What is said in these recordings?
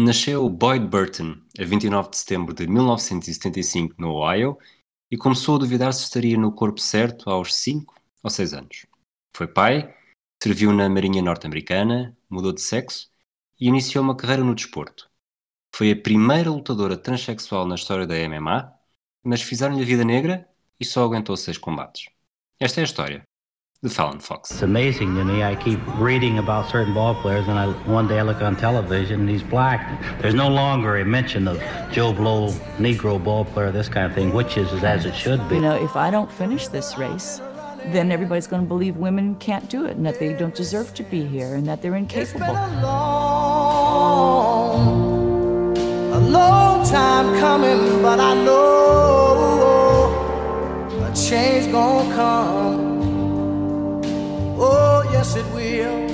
Nasceu Boyd Burton a 29 de setembro de 1975 no Ohio e começou a duvidar se estaria no corpo certo aos 5 ou 6 anos. Foi pai, serviu na Marinha Norte-Americana, mudou de sexo e iniciou uma carreira no desporto. Foi a primeira lutadora transexual na história da MMA, mas fizeram-lhe a vida negra e só aguentou seis combates. Esta é a história the Fallon Fox. It's amazing to me. I keep reading about certain ball players, and I, one day I look on television and he's black. There's no longer a mention of Joe Blow, Negro ball player, this kind of thing, which is as it should be. You know, if I don't finish this race, then everybody's going to believe women can't do it and that they don't deserve to be here and that they're incapable. It's been a long, a long time coming, but I know a change gonna come. Oh, yes it will.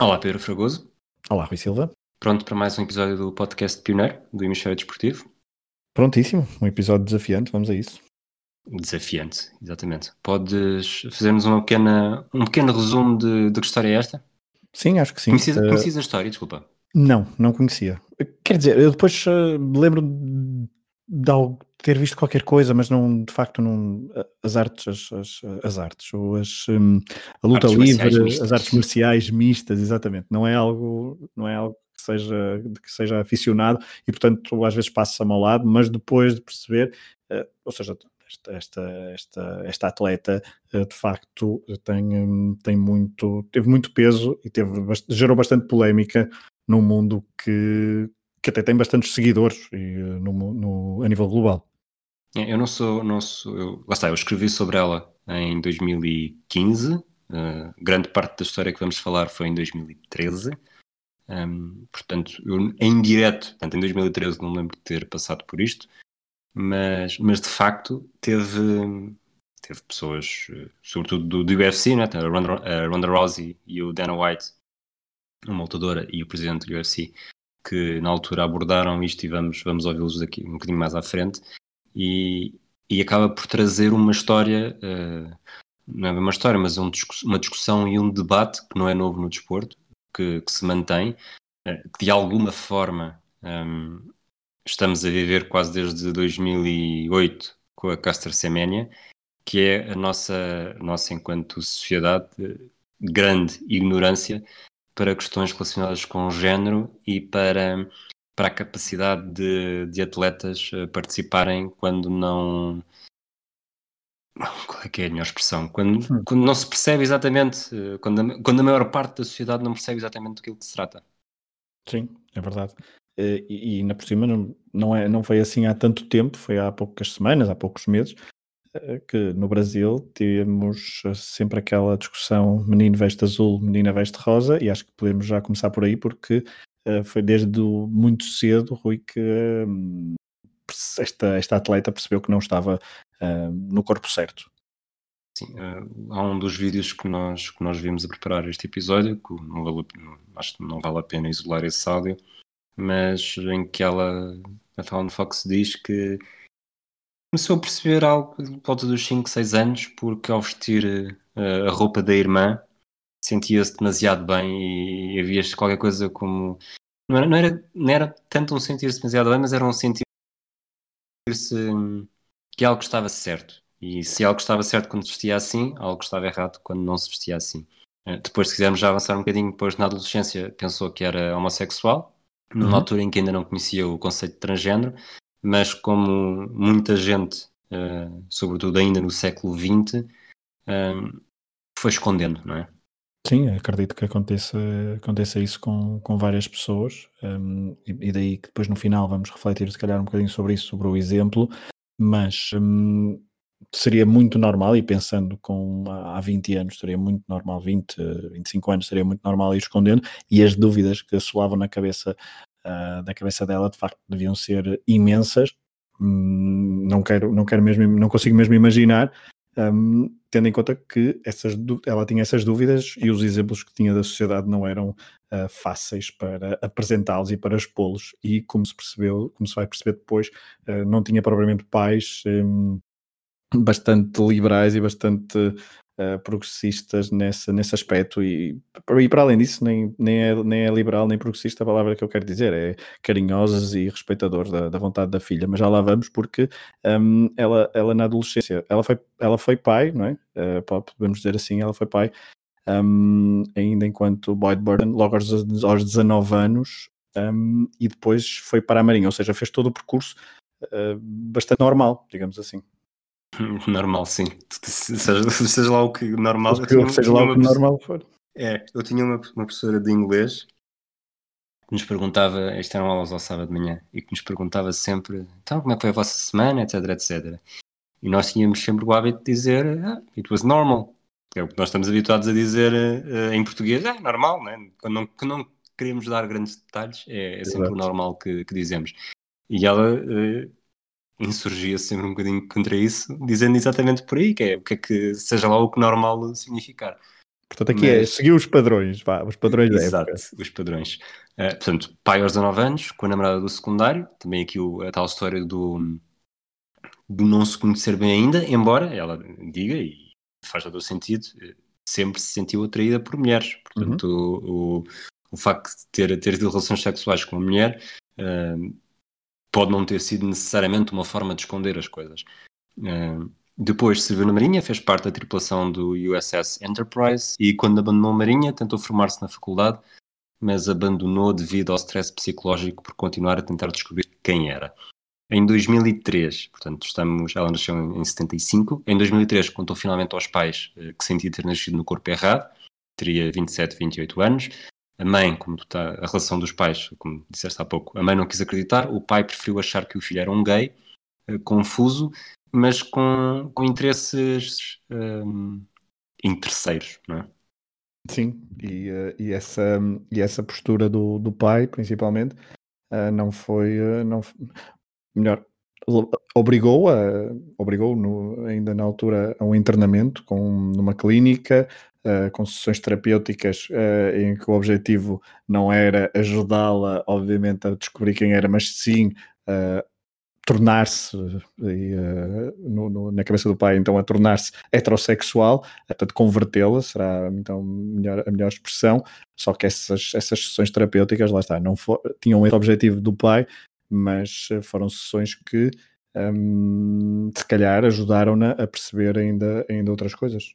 Olá, Pedro Fragoso. Olá, Rui Silva. Pronto para mais um episódio do podcast Pioneiro, do Hemisfério Desportivo? Prontíssimo, um episódio desafiante, vamos a isso. Desafiante, exatamente. Podes fazer-nos uma pequena, um pequeno resumo de, de que história é esta? Sim, acho que sim. Conheces, uh... conheces a história, desculpa? Não, não conhecia. Quer dizer, eu depois uh, lembro de algo ter visto qualquer coisa, mas não, de facto, não, as artes, as, as, as artes, ou as, um, a luta artes livre, as artes marciais mistas, exatamente, não é algo, não é algo que seja, que seja aficionado e, portanto, às vezes passa-me ao lado, mas depois de perceber, uh, ou seja, esta, esta, esta, esta atleta uh, de facto tem, um, tem muito, teve muito peso e teve, gerou bastante polémica num mundo que, que até tem bastantes seguidores e, eh, no, no, a nível global. É, eu não sou, não sou eu, lá está, eu escrevi sobre ela em 2015, uh, eh, grande parte da história que vamos falar foi em 2013, um, portanto, eu, em direto, portanto, em 2013 não lembro de ter passado por isto, mas, mas de facto teve, teve pessoas, eh, sobretudo do, do UFC, né? a, Ronda, a Ronda Rousey e o Dana White, uma lutadora e o presidente do UFC, que na altura abordaram isto e vamos, vamos ouvi-los daqui um bocadinho mais à frente e, e acaba por trazer uma história, uh, não é uma história, mas um, uma discussão e um debate que não é novo no desporto, que, que se mantém, uh, que de alguma forma um, ehm, estamos a viver quase desde 2008 com a Caster Semenya, que é a nossa, nossa enquanto sociedade, grande ignorância para questões relacionadas com o género e para, para a capacidade de, de atletas eh, participarem quando não. Qual é que é a melhor expressão? Quando, hum. quando não se percebe exatamente, eh, quando a, quando a maior parte da sociedade não percebe exatamente do que se trata. Sim, é verdade. Eh, e, e na por cima não, não, é, não foi assim há tanto tempo, foi há poucas semanas, há poucos meses, que no Brasil temos sempre aquela discussão menino veste azul, menina veste rosa, e acho que podemos já começar por aí, porque foi desde muito cedo, Rui, que uh, esta, esta atleta percebeu que não estava uh, no corpo certo. Sim, há um dos vídeos que nós, que nós vimos a preparar este episódio, que não vale, acho que não vale a pena isolar esse áudio, mas em que ela, a Fallon Fox, diz que começou a perceber algo por volta dos 5, 6 anos, porque ao vestir uh, a roupa da irmã sentia-se demasiado bem e havia qualquer coisa como. Não era, não era, não era tanto um sentir-se demasiado bem, mas era um sentir-se hum, que algo estava certo. E se algo estava certo quando se vestia assim, algo estava errado quando não se vestia assim. Uh, depois, se quisermos já avançar um bocadinho, depois na adolescência pensou que era homossexual, numa uhum. altura em que ainda não conhecia o conceito de transgênero, mas como muita gente, uh, sobretudo ainda no século XX, uh, eh, foi escondendo, não é? Sim, acredito que aconteça, aconteça isso com, com várias pessoas, um, e, daí que depois no final vamos refletir se calhar um bocadinho sobre isso, sobre o exemplo, mas um, seria muito normal, e pensando com há 20 anos, seria muito normal, 20, 25 anos, seria muito normal ir escondendo, e as dúvidas que assoavam na cabeça uh, da cabeça dela de facto deviam ser imensas. Hum, não quero, não quero mesmo, não consigo mesmo imaginar, um, tendo em conta que essas, ela tinha essas dúvidas e os exemplos que tinha da sociedade não eram uh, fáceis para apresentá-los e para expô-los. E como se percebeu, como se vai perceber depois, uh, não tinha propriamente pais um, bastante liberais e bastante uh, progressistas nesse, nesse aspecto e, e para além disso nem, nem, é, nem é liberal nem progressista a palavra que eu quero dizer, é carinhosas e respeitadores da, da vontade da filha, mas já lá vamos porque um, ela, ela na adolescência, ela foi, ela foi pai, não é? Uh, podemos dizer assim, ela foi pai um, ainda enquanto Boyd Burton, logo aos, aos 19 anos um, e depois foi para a Marinha, ou seja, fez todo o percurso uh, bastante normal, digamos assim. Normal, sim. Seja, seja lá o que normal. Que, tinha, seja lá o que normal for. É, eu tinha uma, uma professora de inglês que nos perguntava, isto eram aulas ao sábado de manhã, e que nos perguntava sempre, então, como é que foi a vossa semana, etc, etc. E nós tínhamos sempre o hábito de dizer, ah, it was normal. É o que nós estamos habituados a dizer uh, em português, é normal, né? quando, não, quando não queremos dar grandes detalhes, é, é sempre o normal que, que, dizemos. E ela uh, insurgia -se sempre um bocadinho contra isso, dizendo exatamente por aí, que é o que é que seja lá o que normal significar. Portanto, aqui é Mas... é seguir os padrões, vá, os padrões Exato, da época. os padrões. Uh, portanto, pai aos 19 anos, com a namorada do secundário, também aqui o, a tal história do, do não se conhecer bem ainda, embora ela diga, e faz todo o sentido, sempre se sentiu atraída por mulheres. Portanto, uhum. o, o, o, facto de ter, ter tido relações sexuais com uma mulher uh, pode não ter sido necessariamente uma forma de esconder as coisas. Uh, depois serviu na Marinha, fez parte da tripulação do USS Enterprise e quando abandonou a Marinha tentou formar-se na faculdade, mas abandonou devido ao stress psicológico por continuar a tentar descobrir quem era. Em 2003, portanto, estamos, ela nasceu em 75, em 2003 contou finalmente aos pais eh, que sentia ter nascido no corpo errado, teria 27, 28 anos, a mãe, como está, a relação dos pais, como disseste há pouco, a mãe não quis acreditar, o pai preferiu achar que o filho era um gay, uh, confuso, mas com, com interesses um, interesseiros, não é? Sim, e, uh, e, essa, e essa postura do, do pai, principalmente, uh, não foi, não, melhor, obrigou a, obrigou no, ainda na altura a um internamento com, numa clínica uh, com sessões terapêuticas uh, em que o objetivo não era ajudá-la, obviamente, a descobrir quem era, mas sim uh, tornar-se, na cabeça do pai, então, a tornar-se heterossexual, portanto, convertê-la, será então melhor, a melhor expressão, só que essas, essas sessões terapêuticas, lá está, não for, tinham esse objetivo do pai, mas foram sessões que um, se calhar ajudaram-na a perceber ainda, ainda outras coisas.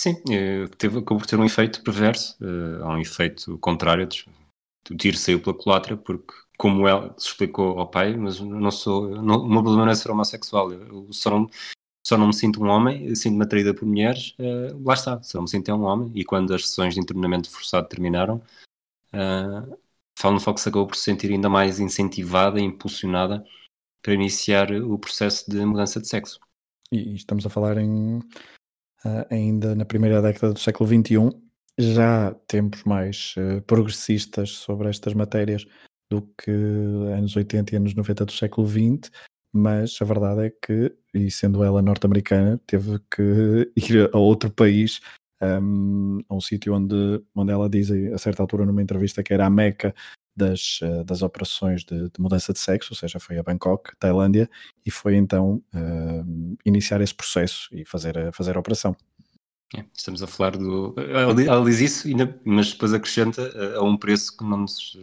Sim, eh, teve, acabou por ter um efeito perverso, uh, há um efeito contrário. O tiro saiu pela culatra, porque, como ela se explicou ao pai, mas não sou, não, o meu problema não é ser homossexual, eu só não, só não me sinto um homem, sinto-me atraída por mulheres, uh, lá está, só me sinto é um homem. E quando as sessões de internamento forçado terminaram, uh, Fallon Fox acabou por se sentir ainda mais incentivada e impulsionada para iniciar o processo de mudança de sexo. E estamos a falar em ainda na primeira década do século XXI, já tempos mais uh, progressistas sobre estas matérias do que anos 80 e anos 90 do século XX, mas a verdade é que, e sendo ela norte-americana, teve que ir a outro país, um, a um sítio onde, onde ela diz a certa altura numa entrevista que era a meca das, eh, das operações de, de, mudança de sexo, ou seja, foi a Bangkok, Tailândia, e foi então uh, iniciar esse processo e fazer a, fazer a operação. É, estamos a falar do. Ela diz isso, mas depois acrescenta a um preço que não nos.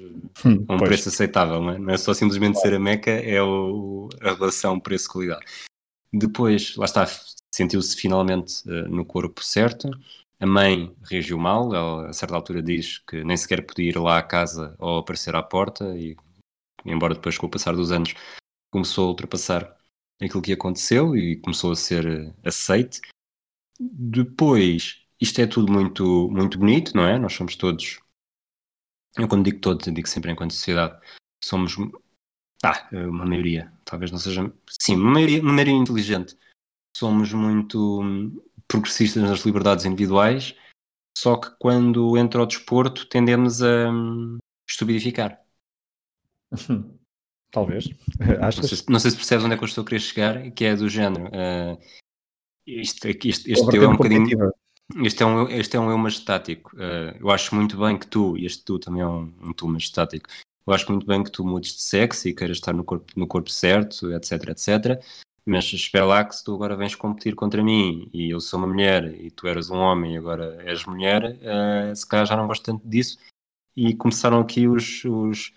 Hum, a um pois. preço aceitável, não é? Não é só simplesmente ser a meca, é o, a relação preço-qualidade. Depois, lá está, sentiu-se finalmente uh, no corpo certo, a mãe reagiu mal, ela a certa altura diz que nem sequer podia ir lá à casa ou aparecer à porta, e embora depois, com o passar dos anos, começou a ultrapassar aquilo que aconteceu e começou a ser eh, aceite. Depois, isto é tudo muito, muito bonito, não é? Nós somos todos, eu quando digo todos, digo sempre enquanto sociedade, somos, ah, uma maioria, talvez não seja, sim, uma maioria, uma maioria inteligente, somos muito progressistas nas liberdades individuais, só que quando entra o desporto tendemos a um, estupidificar. Talvez. Achas? Não sei, não sei, se percebes onde é que eu estou a querer chegar, que é do género. Uh, isto, este este é um bocadinho. Este é um, este é um eu majestático. Uh, eu acho muito bem que tu, e este tu também é um, um tu majestático, eu acho muito bem que tu mudes de sexo e queiras estar no corpo, no corpo certo, etc, etc. mas espera lá que se tu agora vens competir contra mim e eu sou uma mulher e tu eras um homem e agora és mulher, uh, se calhar já não gosto tanto disso. E começaram aqui os, os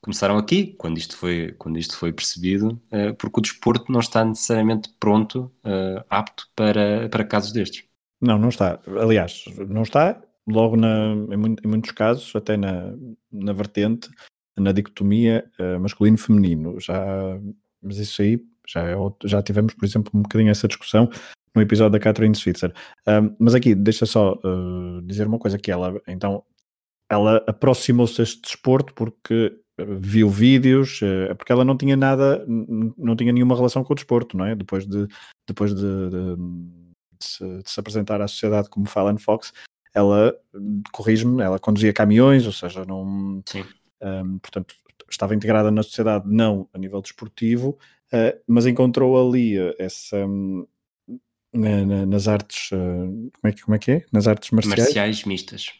começaram aqui, quando isto foi, quando isto foi percebido, uh, porque o desporto não está necessariamente pronto, uh, apto para, para casos destes. Não, não está. Aliás, não está, logo na, em, em muitos casos, até na, na vertente, na dicotomia masculino-feminino. Já, mas isso aí já, é outro, já tivemos, por exemplo, um bocadinho essa discussão no episódio da Catherine Switzer. Um, mas aqui, deixa só uh, dizer uma coisa que ela, então, ela aproximou-se deste desporto porque viu vídeos, uh, porque ela não tinha nada, não tinha nenhuma relação com o desporto, não é? Depois de, depois de, de, de, se, de se, apresentar à sociedade como Fallon Fox, ela, corrige-me, ela conduzia caminhões, ou seja, não... Sim. Um, portanto, estava integrada na sociedade, não a nível desportivo, uh, mas encontrou ali essa... Um, na, nas artes, uh, como, é que, como é que é? Nas artes marciais? Marciais mistas.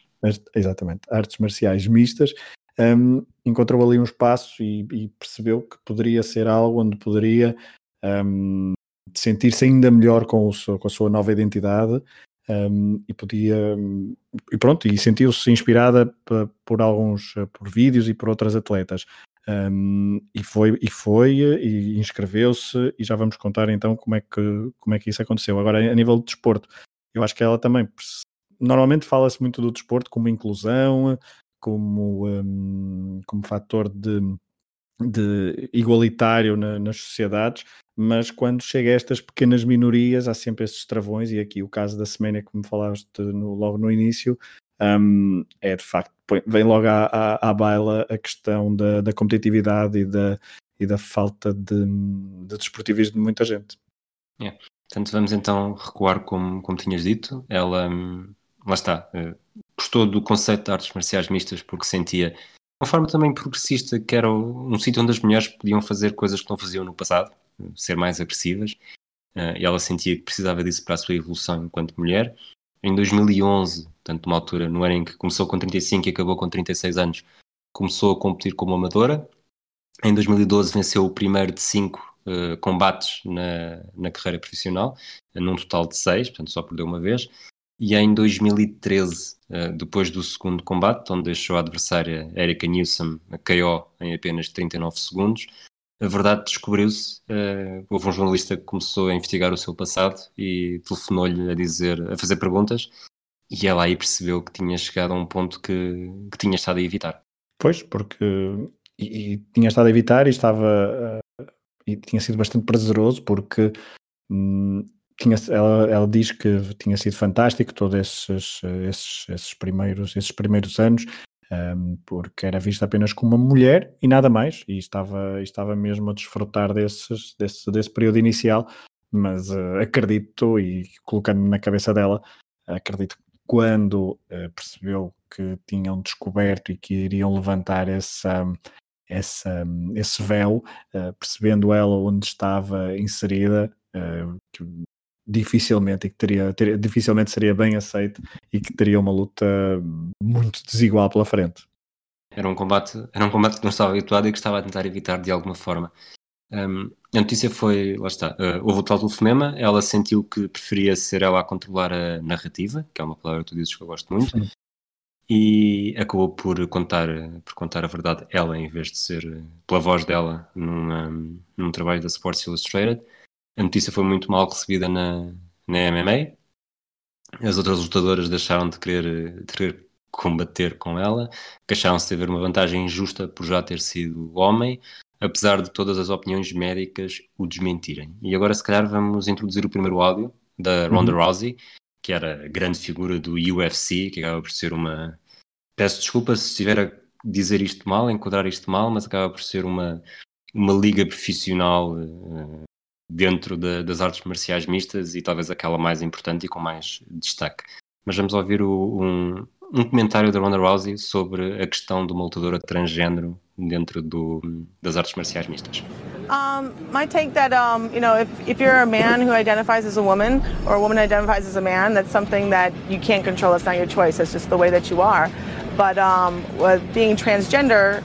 Exatamente, artes marciais mistas, um, encontrou ali um espaço e, e, percebeu que poderia ser algo onde poderia um, sentir-se ainda melhor com, o seu, com, a sua nova identidade um, e podia e pronto e sentiu-se inspirada por alguns por vídeos e por outras atletas. Um, e foi e foi e inscreveu-se e já vamos contar então como é que como é que isso aconteceu. Agora a nível de desporto eu acho que ela também normalmente fala-se muito do desporto como inclusão como um, como fator de de igualitário na, nas sociedades, mas quando chega a estas pequenas minorias há sempre esses travões, e aqui o caso da Semana que me falaste no, logo no início, um, é de facto, vem logo à, à, à baila a questão da, da, competitividade e da, e da falta de, de desportivismo de muita gente. É. Portanto, vamos então recuar como, como tinhas dito, ela, hum, lá está, uh, gostou do conceito de artes marciais mistas porque sentia uma forma também progressista, que era um sítio onde as mulheres podiam fazer coisas que não faziam no passado, ser mais agressivas, uh, e ela sentia que precisava disso para a sua evolução enquanto mulher. Em 2011, portanto, uma altura, no ano em que começou com 35 e acabou com 36 anos, começou a competir como amadora. Em 2012 venceu o primeiro de cinco uh, combates na, na carreira profissional, num total de seis, portanto só perdeu uma vez. E em 2013, eh, depois do segundo combate, onde deixou a adversária Erika Newsom a KO em apenas 39 segundos, a verdade descobriu-se. Uh, houve um jornalista que começou a investigar o seu passado e telefonou-lhe a dizer, a fazer perguntas, e ela aí percebeu que tinha chegado a um ponto que, que tinha estado a evitar. Pois, porque e, e tinha estado a evitar e estava uh, e tinha sido bastante prazeroso porque hum, tinha, ela, ela diz que tinha sido fantástico todos esses, esses, esses, primeiros, esses primeiros anos, um, porque era vista apenas como uma mulher e nada mais, e estava, estava mesmo a desfrutar desses, desse, desse período inicial, mas uh, acredito, e colocando-me na cabeça dela, acredito que quando uh, percebeu que tinham descoberto e que iriam levantar essa, essa, esse véu, uh, percebendo ela onde estava inserida, uh, dificilmente e que teria, teria, dificilmente seria bem aceito e que teria uma luta muito desigual pela frente. Era um combate, era um combate que não estava habituado e que estava a tentar evitar de alguma forma. Um, a notícia foi, lá está, uh, houve o tal telefonema, ela sentiu que preferia ser ela a controlar a narrativa, que é uma palavra que tu dizes que eu gosto muito, Sim. e acabou por contar, por contar a verdade ela, em vez de ser pela voz dela numa, num trabalho da Sports Illustrated a notícia foi muito mal recebida na, na MMA. As outras lutadoras deixaram de querer, de querer combater com ela, queixaram-se de haver uma vantagem injusta por já ter sido homem, apesar de todas as opiniões médicas o desmentirem. E agora, se calhar, vamos introduzir o primeiro áudio da Ronda uhum. Rousey, que era a grande figura do UFC, que acaba por ser uma. Peço desculpa se estiver a dizer isto mal, a enquadrar isto mal, mas acaba por ser uma, uma liga profissional uh, dentro de, das artes marciais mistas e talvez aquela mais importante e com mais destaque. Mas vamos ouvir o, um, um comentário da Ronda Rousey sobre a questão de uma lutadora transgênero dentro do, das artes marciais mistas. Um, my take that um, you know if, if you're a man who identifies as a woman or a woman identifies as a man, that's something that you can't control. It's not your choice. It's just the way that you are. But um, being transgender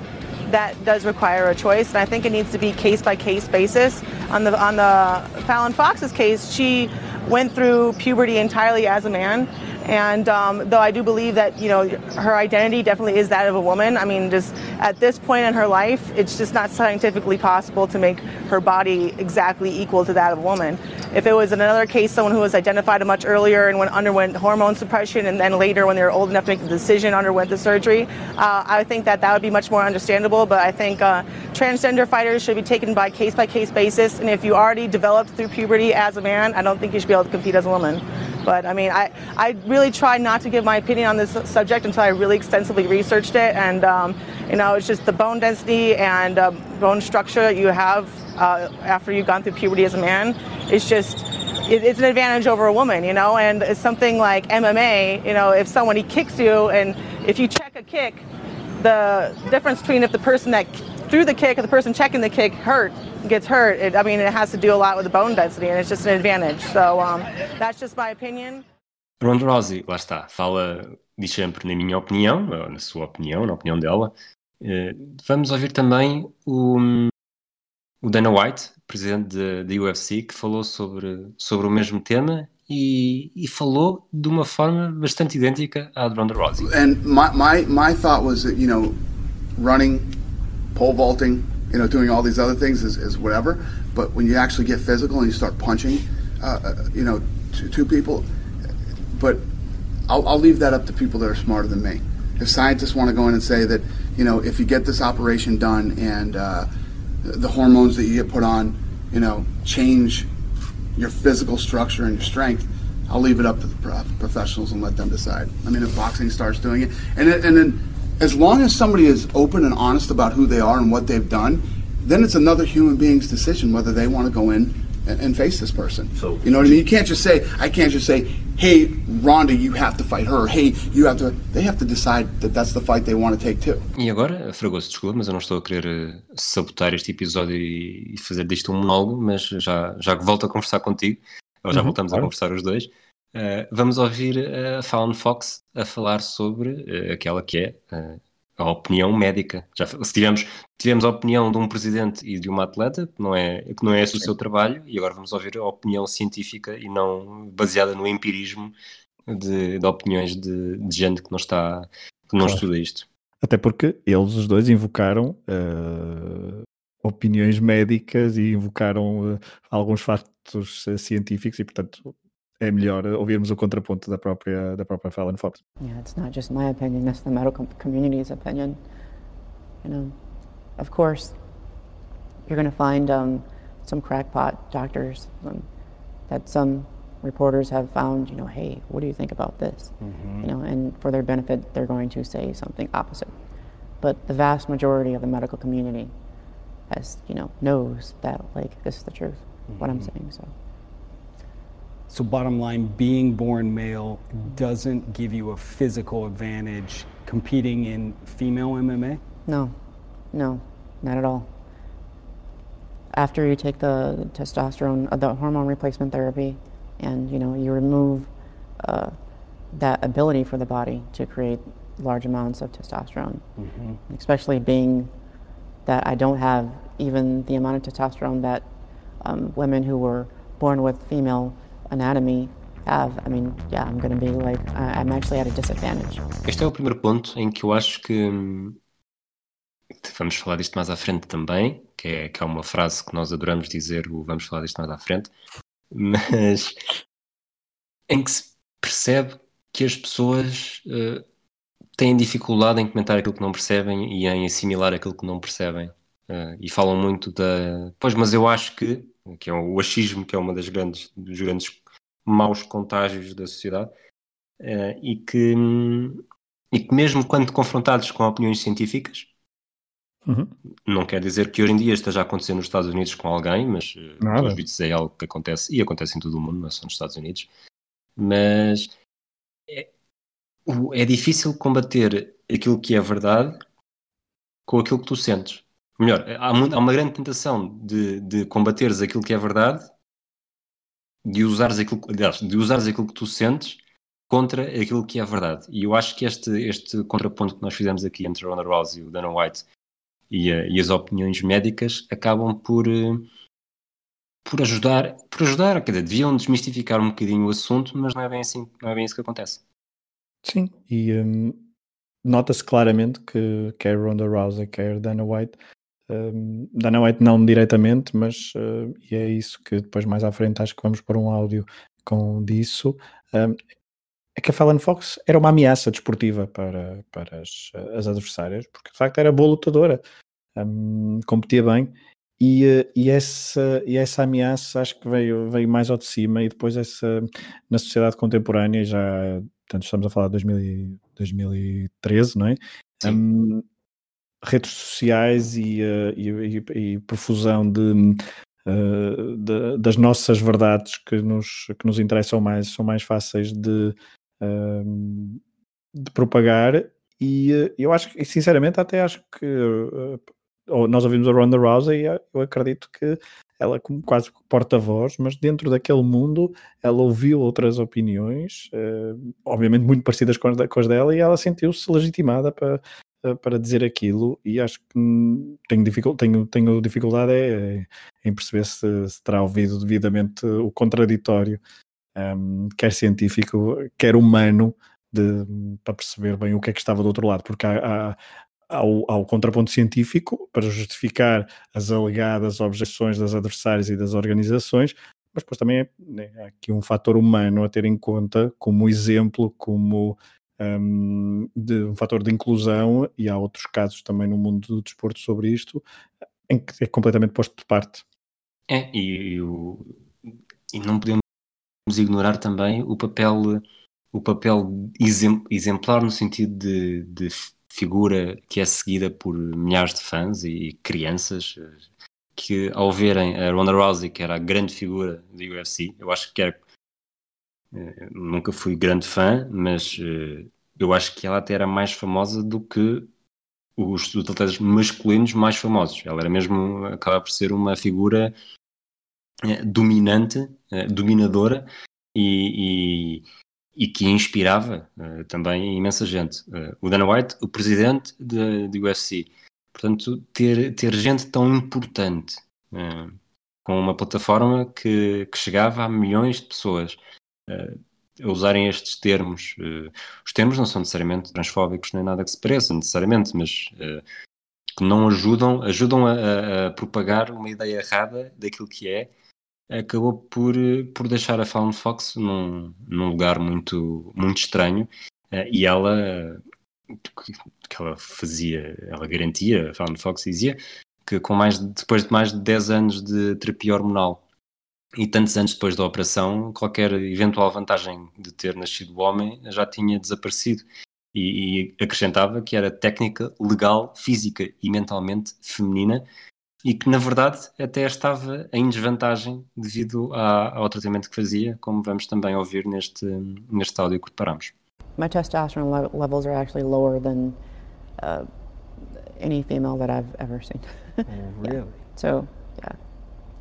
that does require a choice, and I think it needs to be case by case basis. On the on the Fallon Fox's case, she went through puberty entirely as a man, and um, though I do believe that you know her identity definitely is that of a woman, I mean, just at this point in her life, it's just not scientifically possible to make her body exactly equal to that of a woman. If it was in another case, someone who was identified much earlier and went underwent hormone suppression, and then later, when they were old enough to make the decision, underwent the surgery, uh, I think that that would be much more understandable. But I think uh, transgender fighters should be taken by case by case basis, and if you already developed through puberty as a man, I don't think you should be able to compete as a woman. But I mean, I, I really try not to give my opinion on this subject until I really extensively researched it. And, um, you know, it's just the bone density and uh, bone structure that you have uh, after you've gone through puberty as a man. It's just, it, it's an advantage over a woman, you know. And it's something like MMA, you know, if someone he kicks you and if you check a kick, the difference between if the person that threw the kick or the person checking the kick hurt gets hurt, it, I mean, it has to do a lot with the bone density, and it's just an advantage. So um, that's just my opinion. Ronda Rousey, lá está, fala, diz sempre na minha opinião, ou na sua opinião, na opinião dela. Uh, vamos ouvir também o, o Dana White, presidente da UFC, que falou sobre, sobre o mesmo tema e, e, falou de uma forma bastante idêntica à de Ronda Rousey. And my, my, my thought was that, you know, running, pole vaulting, you know, doing all these other things is, is whatever. But when you actually get physical and you start punching, uh, uh, you know, two, two people, but I'll, I'll leave that up to people that are smarter than me. If scientists want to go in and say that, you know, if you get this operation done and uh, the hormones that you get put on, you know, change your physical structure and your strength, I'll leave it up to the professionals and let them decide. I mean, if boxing starts doing it, and and then as long as somebody is open and honest about who they are and what they've done, then it's another human being's decision whether they want to go in and, and face this person. So you know what I mean? You can't just say, I can't just say, hey, Rhonda, you have to fight her. Hey, you have to. They have to decide that that's the fight they want to take too. E agora, Fragoso, desculpa, mas eu não estou a querer eh, sabotar este episódio e fazer disto um monólogo, mas já, já volto a conversar contigo, ou já uhum, voltamos claro. a conversar os dois. Uh, vamos ouvir a Fallon Fox a falar sobre uh, aquela que é uh, a opinião médica. Já, se tivemos, tivemos a opinião de um presidente e de uma atleta, que não é, que não é esse o seu trabalho, e agora vamos ouvir a opinião científica e não baseada no empirismo de, de opiniões de, de, gente que não está, que não claro. estuda isto. Até porque eles os dois invocaram opiniões médicas e invocaram alguns factos científicos e, portanto, é melhor ouvirmos o contraponto da própria da própria Fallon Fox. Yeah, it's not just my opinion, that's the medical community's opinion. You know, of course, you're going to find um, some crackpot doctors um, that some reporters have found, you know, hey, what do you think about this? Mm-hmm. You know, and for their benefit, they're going to say something opposite. But the vast majority of the medical community has, you know, knows that like this is the truth, mm-hmm. what I'm mm-hmm. saying. So. So, bottom line, being born male doesn't give you a physical advantage competing in female MMA? No, no, not at all. After you take the testosterone, uh, the hormone replacement therapy, and you know you remove uh, that ability for the body to create large amounts of testosterone, mm-hmm. especially being that I don't have even the amount of testosterone that um, women who were born with female anatomy have, I mean, yeah, I'm going to be like, I'm actually at a disadvantage. Este é o primeiro ponto em que eu acho que vamos falar disto mais à frente também, que é, que é uma frase que nós adoramos dizer, o vamos falar disto mais à frente, mas em que se percebe que as pessoas uh, têm dificuldade em comentar aquilo que não percebem e em assimilar aquilo que não percebem. Uh, e falam muito da. Pois, mas eu acho que, que é o achismo, que é uma das grandes, dos grandes maus contágios da sociedade uh, e, que, e que mesmo quando confrontados com opiniões científicas uhum. não quer dizer que hoje em dia esteja a acontecer nos Estados Unidos com alguém, mas uh, os vídeos é algo que acontece e acontece em todo o mundo, não é só nos Estados Unidos mas é, é difícil combater aquilo que é verdade com aquilo que tu sentes. Melhor, há, há uma grande tentação de, de combateres aquilo que é verdade de usares aquilo, aliás, de usares aquilo que tu sentes contra aquilo que é verdade. E eu acho que este, este contraponto que nós fizemos aqui entre Ronda Rousey, o Dana White e, e as opiniões médicas acabam por, uh, por ajudar, por ajudar, quer dizer, deviam desmistificar um bocadinho o assunto, mas não é bem assim, não é bem isso que acontece. Sim, e um, nota-se claramente que quer Ronda Rousey, quer Dana White, um, Dana White não diretamente, mas uh, e é isso que depois mais à frente acho que vamos pôr um áudio com disso. Um, é que a Fallon Fox era uma ameaça desportiva para, para as, as adversárias, porque de facto era boa lutadora, um, competia bem e, eh, e, essa, e essa ameaça acho que veio, veio mais ao de cima e depois essa, na sociedade contemporânea, já portanto estamos a falar de 2000, 2013, não é? Um, redes sociais e, uh, e, e, e, profusão de, uh, de, das nossas verdades que nos, que nos interessam mais, são mais fáceis de, uh, de propagar. E eu acho que, sinceramente, até acho que nós ouvimos a Ronda Rousey e eu acredito que ela como quase porta-voz, mas dentro daquele mundo ela ouviu outras opiniões, obviamente muito parecidas com as, dela, e ela sentiu-se legitimada para, para dizer aquilo, e acho que tenho, dificul tenho, tenho dificuldade é, em perceber se, se, terá ouvido devidamente o contraditório, um, quer científico, quer humano, de, para perceber bem o que é que estava do outro lado, porque há, há, ao, contraponto científico para justificar as alegadas objeções das adversárias e das organizações, mas depois também é, né, há aqui um fator humano a ter em conta como exemplo, como um, de, um fator de inclusão, e há outros casos também no mundo do desporto sobre isto, em que é completamente posto de parte. É, e, e, e não podemos ignorar também o papel o papel exemplar no sentido de, de figura que é seguida por milhares de fãs e crianças que ao verem a Ronda Rousey, que era a grande figura do UFC, eu acho que era eh, nunca fui grande fã, mas eh, eu acho que ela até era mais famosa do que os, atletas masculinos mais famosos. Ela era mesmo, acaba por ser uma figura eh, dominante, dominadora e, e que inspirava também imensa gente. O Dana White, o presidente do UFC. Portanto, ter, ter gente tão importante com uma plataforma que, que, chegava a milhões de pessoas usarem estes termos. os termos não são necessariamente transfóbicos nem nada que se pareça, necessariamente, mas que não ajudam, ajudam a, a propagar uma ideia errada daquilo que é acabou por, por deixar a Fallon Fox num, num lugar muito, muito estranho e ela que ela fazia, ela garantia, a Fox dizia que com mais depois de mais de 10 anos de terapia hormonal e tantos anos depois da operação, qualquer eventual vantagem de ter nascido homem já tinha desaparecido. E, e acrescentava que era técnica legal, física e mentalmente feminina e que na verdade até estava em desvantagem devido a, ao tratamento que fazia, como vamos também ouvir neste, neste áudio que preparamos. My testosterone le levels are actually lower than uh, any female that I've ever seen. oh, really? Yeah. So.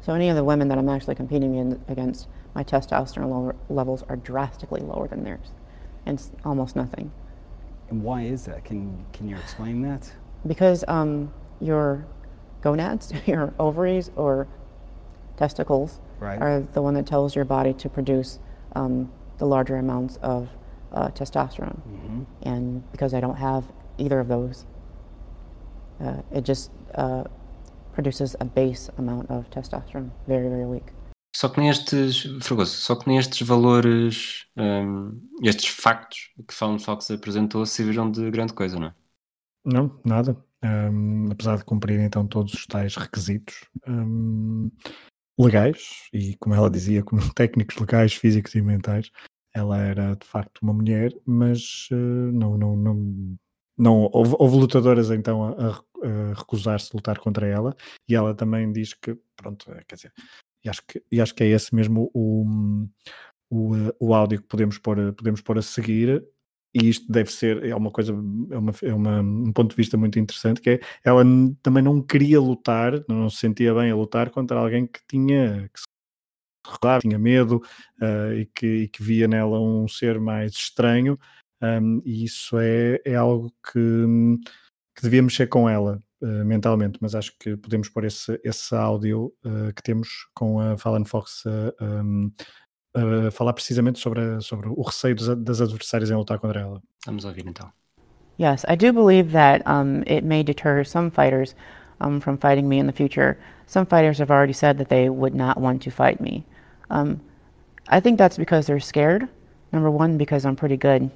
So any of the women that I'm actually competing in, against, my testosterone levels are drastically lower than theirs. And it's almost nothing. And why is that? Can, can you explain that? Because um, your gonads, your ovaries or testicles, right. are the one that tells your body to produce um, the larger amounts of uh, testosterone. Mm-hmm. And because I don't have either of those, uh, it just uh, produces a base amount of testosterone, very, very weak. Só que nestes, Fragoso, só que nestes valores, um, estes factos que Fallon Fox apresentou serviram de grande coisa, não é? Não, nada um, apesar de cumprir então todos os tais requisitos um, legais, e como ela dizia, como técnicos legais, físicos e mentais, ela era de facto uma mulher, mas uh, não, não, não, não houve, houve lutadoras então a, a recusar-se lutar contra ela, e ela também diz que, pronto, é, quer dizer, e acho que, e acho que é esse mesmo o, o, o áudio que podemos pôr, podemos pôr a seguir, e isto deve ser, é uma coisa, é, uma, é uma, um ponto de vista muito interessante, que é, ela também não queria lutar, não se sentia bem a lutar contra alguém que tinha, que se tinha medo uh, e, que, e, que, via nela um ser mais estranho, um, e isso é, é algo que, que devia mexer com ela. uh, mentalmente, mas acho que podemos pôr esse, esse áudio uh, que temos com a Fallon Fox um, a falar precisamente sobre, a, sobre o receio dos, das adversárias em lutar contra ela. Vamos ouvir então. Yes, I do believe that um, it may deter some fighters um, from fighting me in the future. Some fighters have already said that they would not want to fight me. Um, I think that's because they're scared. Number one, because I'm pretty good.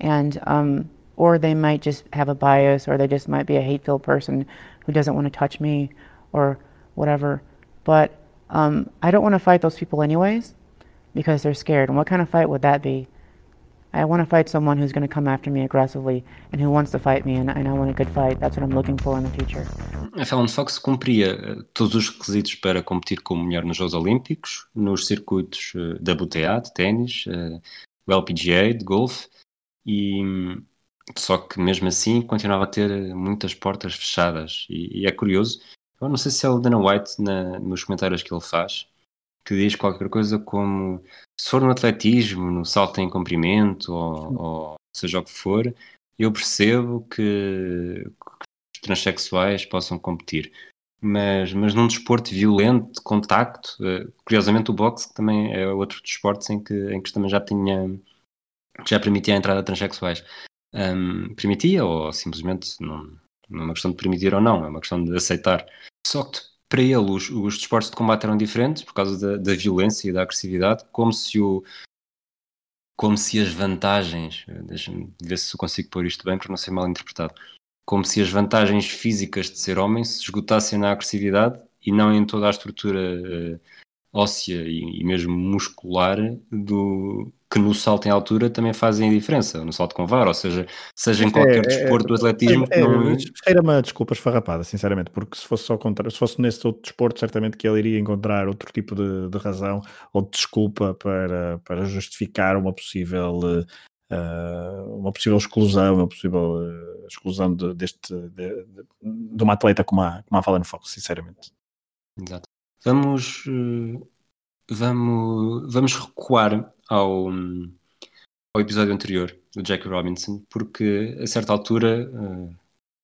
And, um, or they might just have a bias, or they just might be a hate filled person who doesn't want to touch me or whatever. But um, I don't want to fight those people anyways because they're scared. And what kind of fight would that be? I want to fight someone who's going to come after me aggressively and who wants to fight me, and, and I want a good fight. That's what I'm looking for in the future. A Fallon Fox cumpria eh, todos os requisitos para competir como mulher nos Jogos Olímpicos, nos circuitos eh, WTA de ténis, uh, o LPGA de golfe, e só que mesmo assim continuava a ter muitas portas fechadas. E, e é curioso, eu não sei se é o Dana White na, nos comentários que ele faz, que diz qualquer coisa como se for no atletismo, no salto em comprimento ou, ou seja o que for, eu percebo que, que os transexuais possam competir. Mas, mas num desporto violento, de contacto, uh, curiosamente o boxe também é outro desporto em que, em que também já tinha já permitia a entrada de transexuais. Um, permitia ou simplesmente não, não é uma questão de permitir ou não, é uma questão de aceitar. Só que para ele os, os desportos de combate eram diferentes por causa da, da violência e da agressividade, como se o como se as vantagens, deixa-me ver se consigo pôr isto bem para não ser mal interpretado, como se as vantagens físicas de ser homem se esgotassem na agressividade e não em toda a estrutura uh, óssea e, e, mesmo muscular do, que no salto em altura também fazem a diferença, no salto com VAR, ou seja, seja em qualquer é, é desporto é, do atletismo. É, não... Era uma desculpa esfarrapada, sinceramente, porque se fosse só contra, se fosse nesse outro desporto, certamente que ele iria encontrar outro tipo de, de razão ou de desculpa para, para justificar uma possível. Uh, uma possível exclusão, uma possível uh, exclusão de, deste de, de, de, uma atleta como a, como a Fallon Fox, sinceramente. Exato. Vamos, uh, vamos, vamos recuar ao, ao episódio anterior do Jack Robinson, porque a certa altura, uh,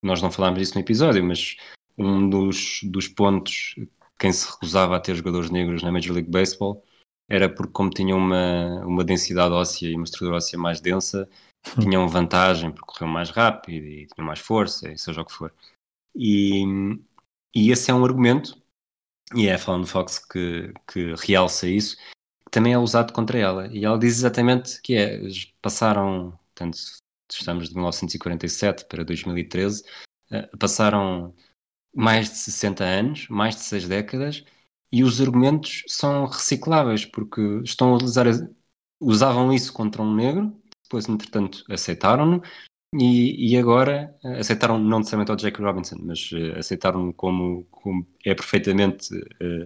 nós não falámos disso no episódio, mas um dos, dos pontos quem se recusava a ter jogadores negros na Major League Baseball era porque como tinham uma, uma densidade óssea e uma estrutura óssea mais densa, tinham vantagem porque corriam mais rápido e tinham mais força, e seja o que for. E, e esse é um argumento, e é a Fallon Fox que, que realça isso, também é usado contra ela. E ela diz exatamente que é, passaram, estamos de 1947 para 2013, eh, passaram mais de 60 anos, mais de 6 décadas, e os argumentos são recicláveis, porque estão a utilizar, usavam isso contra um negro, depois, entretanto, aceitaram-no, e, e, agora eh, aceitaram não necessariamente ao Jack Robinson, mas uh, aceitaram como, como é perfeitamente uh,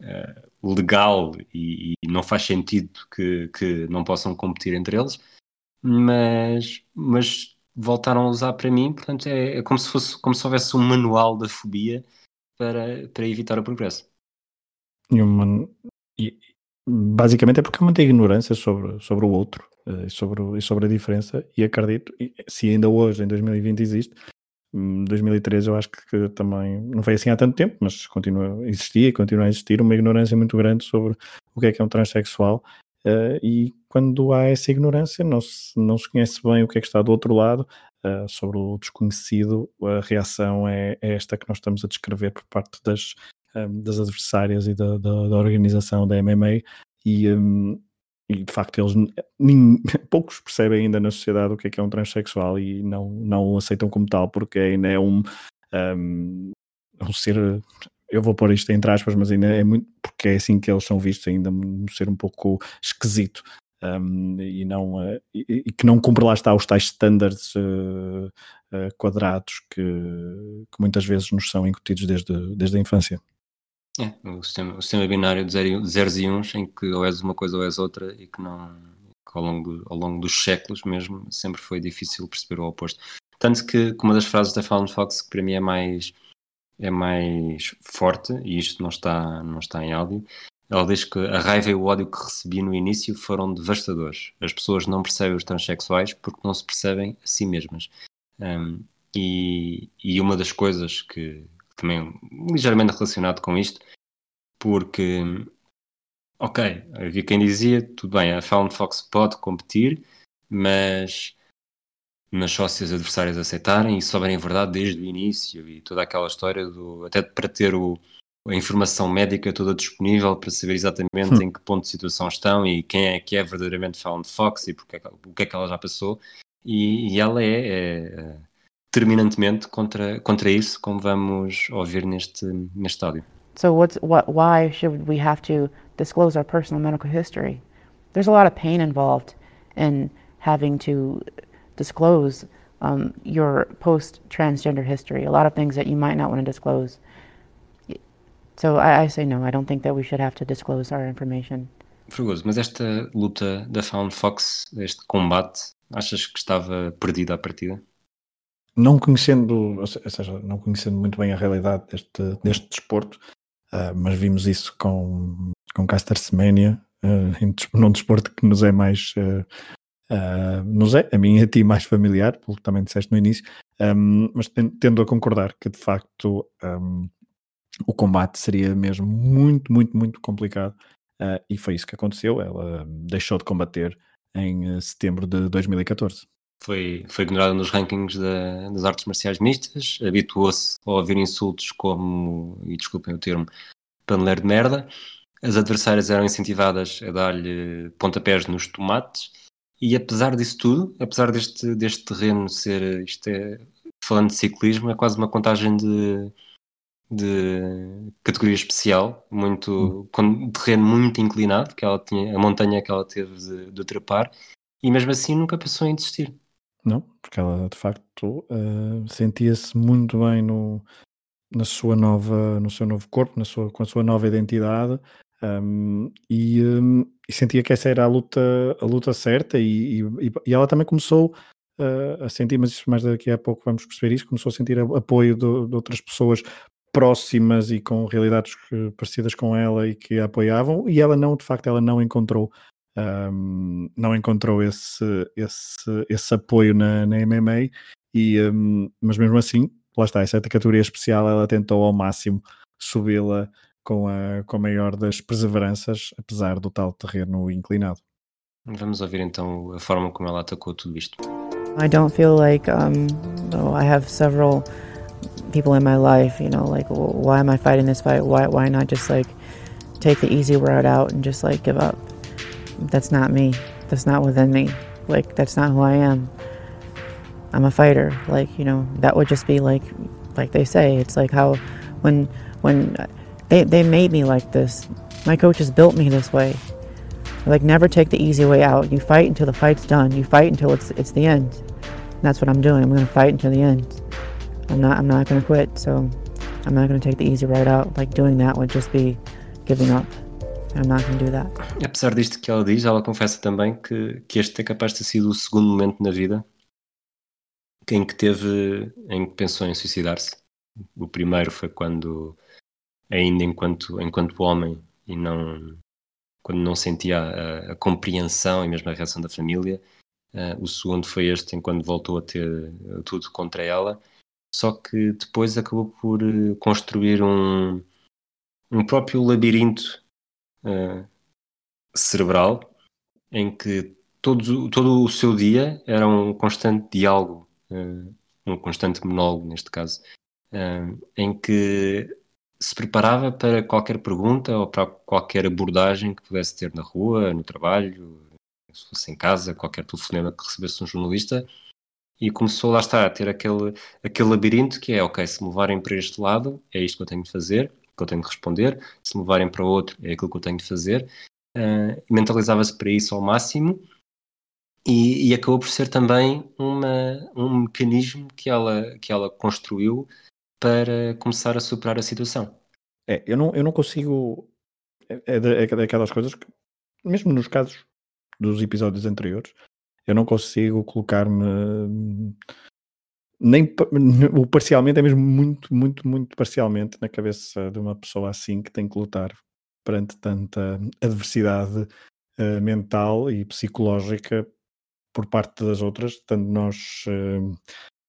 uh, legal e, e, não faz sentido que, que não possam competir entre eles, mas, mas voltaram a usar para mim, portanto é, é como se fosse como se houvesse um manual da fobia para, para evitar o progresso. E uma, e, basicamente é porque há muita ignorância sobre, sobre o outro e, sobre, sobre a diferença, e acredito, se ainda hoje, em 2020, existe, 2013 hum, eu acho que, também não foi assim há tanto tempo, mas continua a existir e continua a existir uma ignorância muito grande sobre o que é que é um transexual uh, e quando há essa ignorância não se, não se conhece bem o que é que está do outro lado uh, sobre o desconhecido, a reação é, é, esta que nós estamos a descrever por parte das, um, das adversárias e da, da, da, organização da MMA e um, e de facto eles nem, poucos percebem ainda na sociedade o que é que é um transexual e não, não o aceitam como tal porque ainda é um, um, um ser eu vou pôr isto entre aspas, mas ainda é muito porque é assim que eles são vistos, ainda um ser um pouco esquisito um, e, não, uh, e, e, que não cumpre lá está os tais standards uh, uh, quadrados que, que, muitas vezes nos são incutidos desde, desde a infância. É, o sistema, o sistema binário de zeros e uns, em que ou és uma coisa ou és outra, e que não que ao, longo, ao longo dos séculos mesmo sempre foi difícil perceber o oposto. Tanto que, que uma das frases da Fallon Fox que para mim é mais, é mais forte, e isto não está, não está em áudio, ela diz que a raiva e o ódio que recebi no início foram devastadores. As pessoas não percebem os transexuais porque não se percebem a si mesmas. Um, e, e uma das coisas que também ligeiramente relacionado com isto, porque, ok, havia quem dizia, tudo bem, a Found Fox pode competir, mas mas só se os adversários aceitarem e souberem a verdade desde o início e toda aquela história do até para ter o, a informação médica toda disponível para saber exatamente hum. em que ponto de situação estão e quem é que é verdadeiramente Found Fox e porque é o que é que ela já passou e, e ela é, é, é terminantemente contra, contra isso, como vamos ouvir neste, neste áudio. So what's, what, why should we have to disclose our personal medical history? There's a lot of pain involved in having to disclose um, your post-transgender history, a lot of things that you might not want to disclose. So I, I, say no, I don't think that we should have to disclose our information. Mas esta luta da Found Fox, este combate, achas que estava perdida à partida? Não conhecendo, ou seja, não conhecendo muito bem a realidade deste, deste desporto, uh, mas vimos isso com, com Caster Semenya, uh, num desporto que nos é mais uh, nos é, a mim e a ti, mais familiar, pelo que também disseste no início, um, mas tendo a concordar que de facto um, o combate seria mesmo muito, muito, muito complicado uh, e foi isso que aconteceu. Ela deixou de combater em setembro de 2014. Foi, foi ignorada nos rankings da, das artes marciais mistas, habituou-se a ouvir insultos como, e desculpem o termo, paneleiro de merda. As adversárias eram incentivadas a dar-lhe pontapés nos tomates e apesar disso tudo, apesar deste, deste terreno ser, isto é, falando de ciclismo, é quase uma contagem de, de categoria especial, muito, com terreno muito inclinado, que ela tinha, a montanha que ela teve de, de trepar, e mesmo assim nunca passou a desistir. Não, porque ela de facto uh, sentia-se muito bem no, na sua nova, no seu novo corpo, na sua, com a sua nova identidade, um, e, um, e, sentia que essa era a luta, a luta certa, e, e, e ela também começou uh, a sentir, mas isso mais daqui a pouco vamos perceber isso, começou a sentir apoio de, de outras pessoas próximas e com realidades parecidas com ela e que a apoiavam, e ela não, de facto, ela não encontrou um, não encontrou esse, esse, esse apoio na, na MMA, e, mas mesmo assim, lá está, essa categoria especial ela tentou ao máximo subi-la com a, com a maior das perseveranças, apesar do tal terreno inclinado. Vamos ouvir então a forma como ela atacou tudo isto. I don't feel like um, oh, I have several people in my life, you know, like why am I fighting this fight? Why why not just like take the easy route out and just like give up? That's not me. That's not within me. Like that's not who I am. I'm a fighter. Like, you know, that would just be like like they say, it's like how when when they, they made me like this. My coaches built me this way. Like never take the easy way out. You fight until the fight's done. You fight until it's it's the end. And that's what I'm doing. I'm gonna fight until the end. I'm not I'm not gonna quit. So I'm not gonna take the easy route out. Like doing that would just be giving up. I'm not gonna do that. Apesar disto que ela diz, ela confessa também que, que este é capaz de ter sido o segundo momento na vida em que teve, em que pensou em suicidar-se. O primeiro foi quando ainda enquanto, enquanto homem e não quando não sentia a, a compreensão e mesmo a reação da família. Uh, o segundo foi este, enquanto voltou a ter tudo contra ela. Só que depois acabou por eh, construir um, um próprio labirinto uh, cerebral em que todo, todo o seu dia era um constante diálogo, uh, um constante monólogo, neste caso, em que se preparava para qualquer pergunta ou para qualquer abordagem que pudesse ter na rua, no trabalho, se fosse em casa, qualquer telefonema que recebesse um jornalista, e começou lá está a ter aquele, aquele labirinto que é, ok, se me levarem para este lado, é isto que eu tenho de fazer, que eu tenho de responder, se me levarem para outro, é aquilo que eu tenho de fazer, uh, mentalizava-se para isso ao máximo, e, e, acabou por ser também uma, um mecanismo que ela, que ela construiu para começar a superar a situação. É, eu não, eu não consigo. É, é, é daquelas coisas que, mesmo nos casos dos episódios anteriores, eu não consigo colocar-me. Nem o parcialmente, é mesmo muito, muito, muito parcialmente na cabeça de uma pessoa assim que tem que lutar perante tanta adversidade uh, mental e psicológica por parte das outras, tanto nós uh,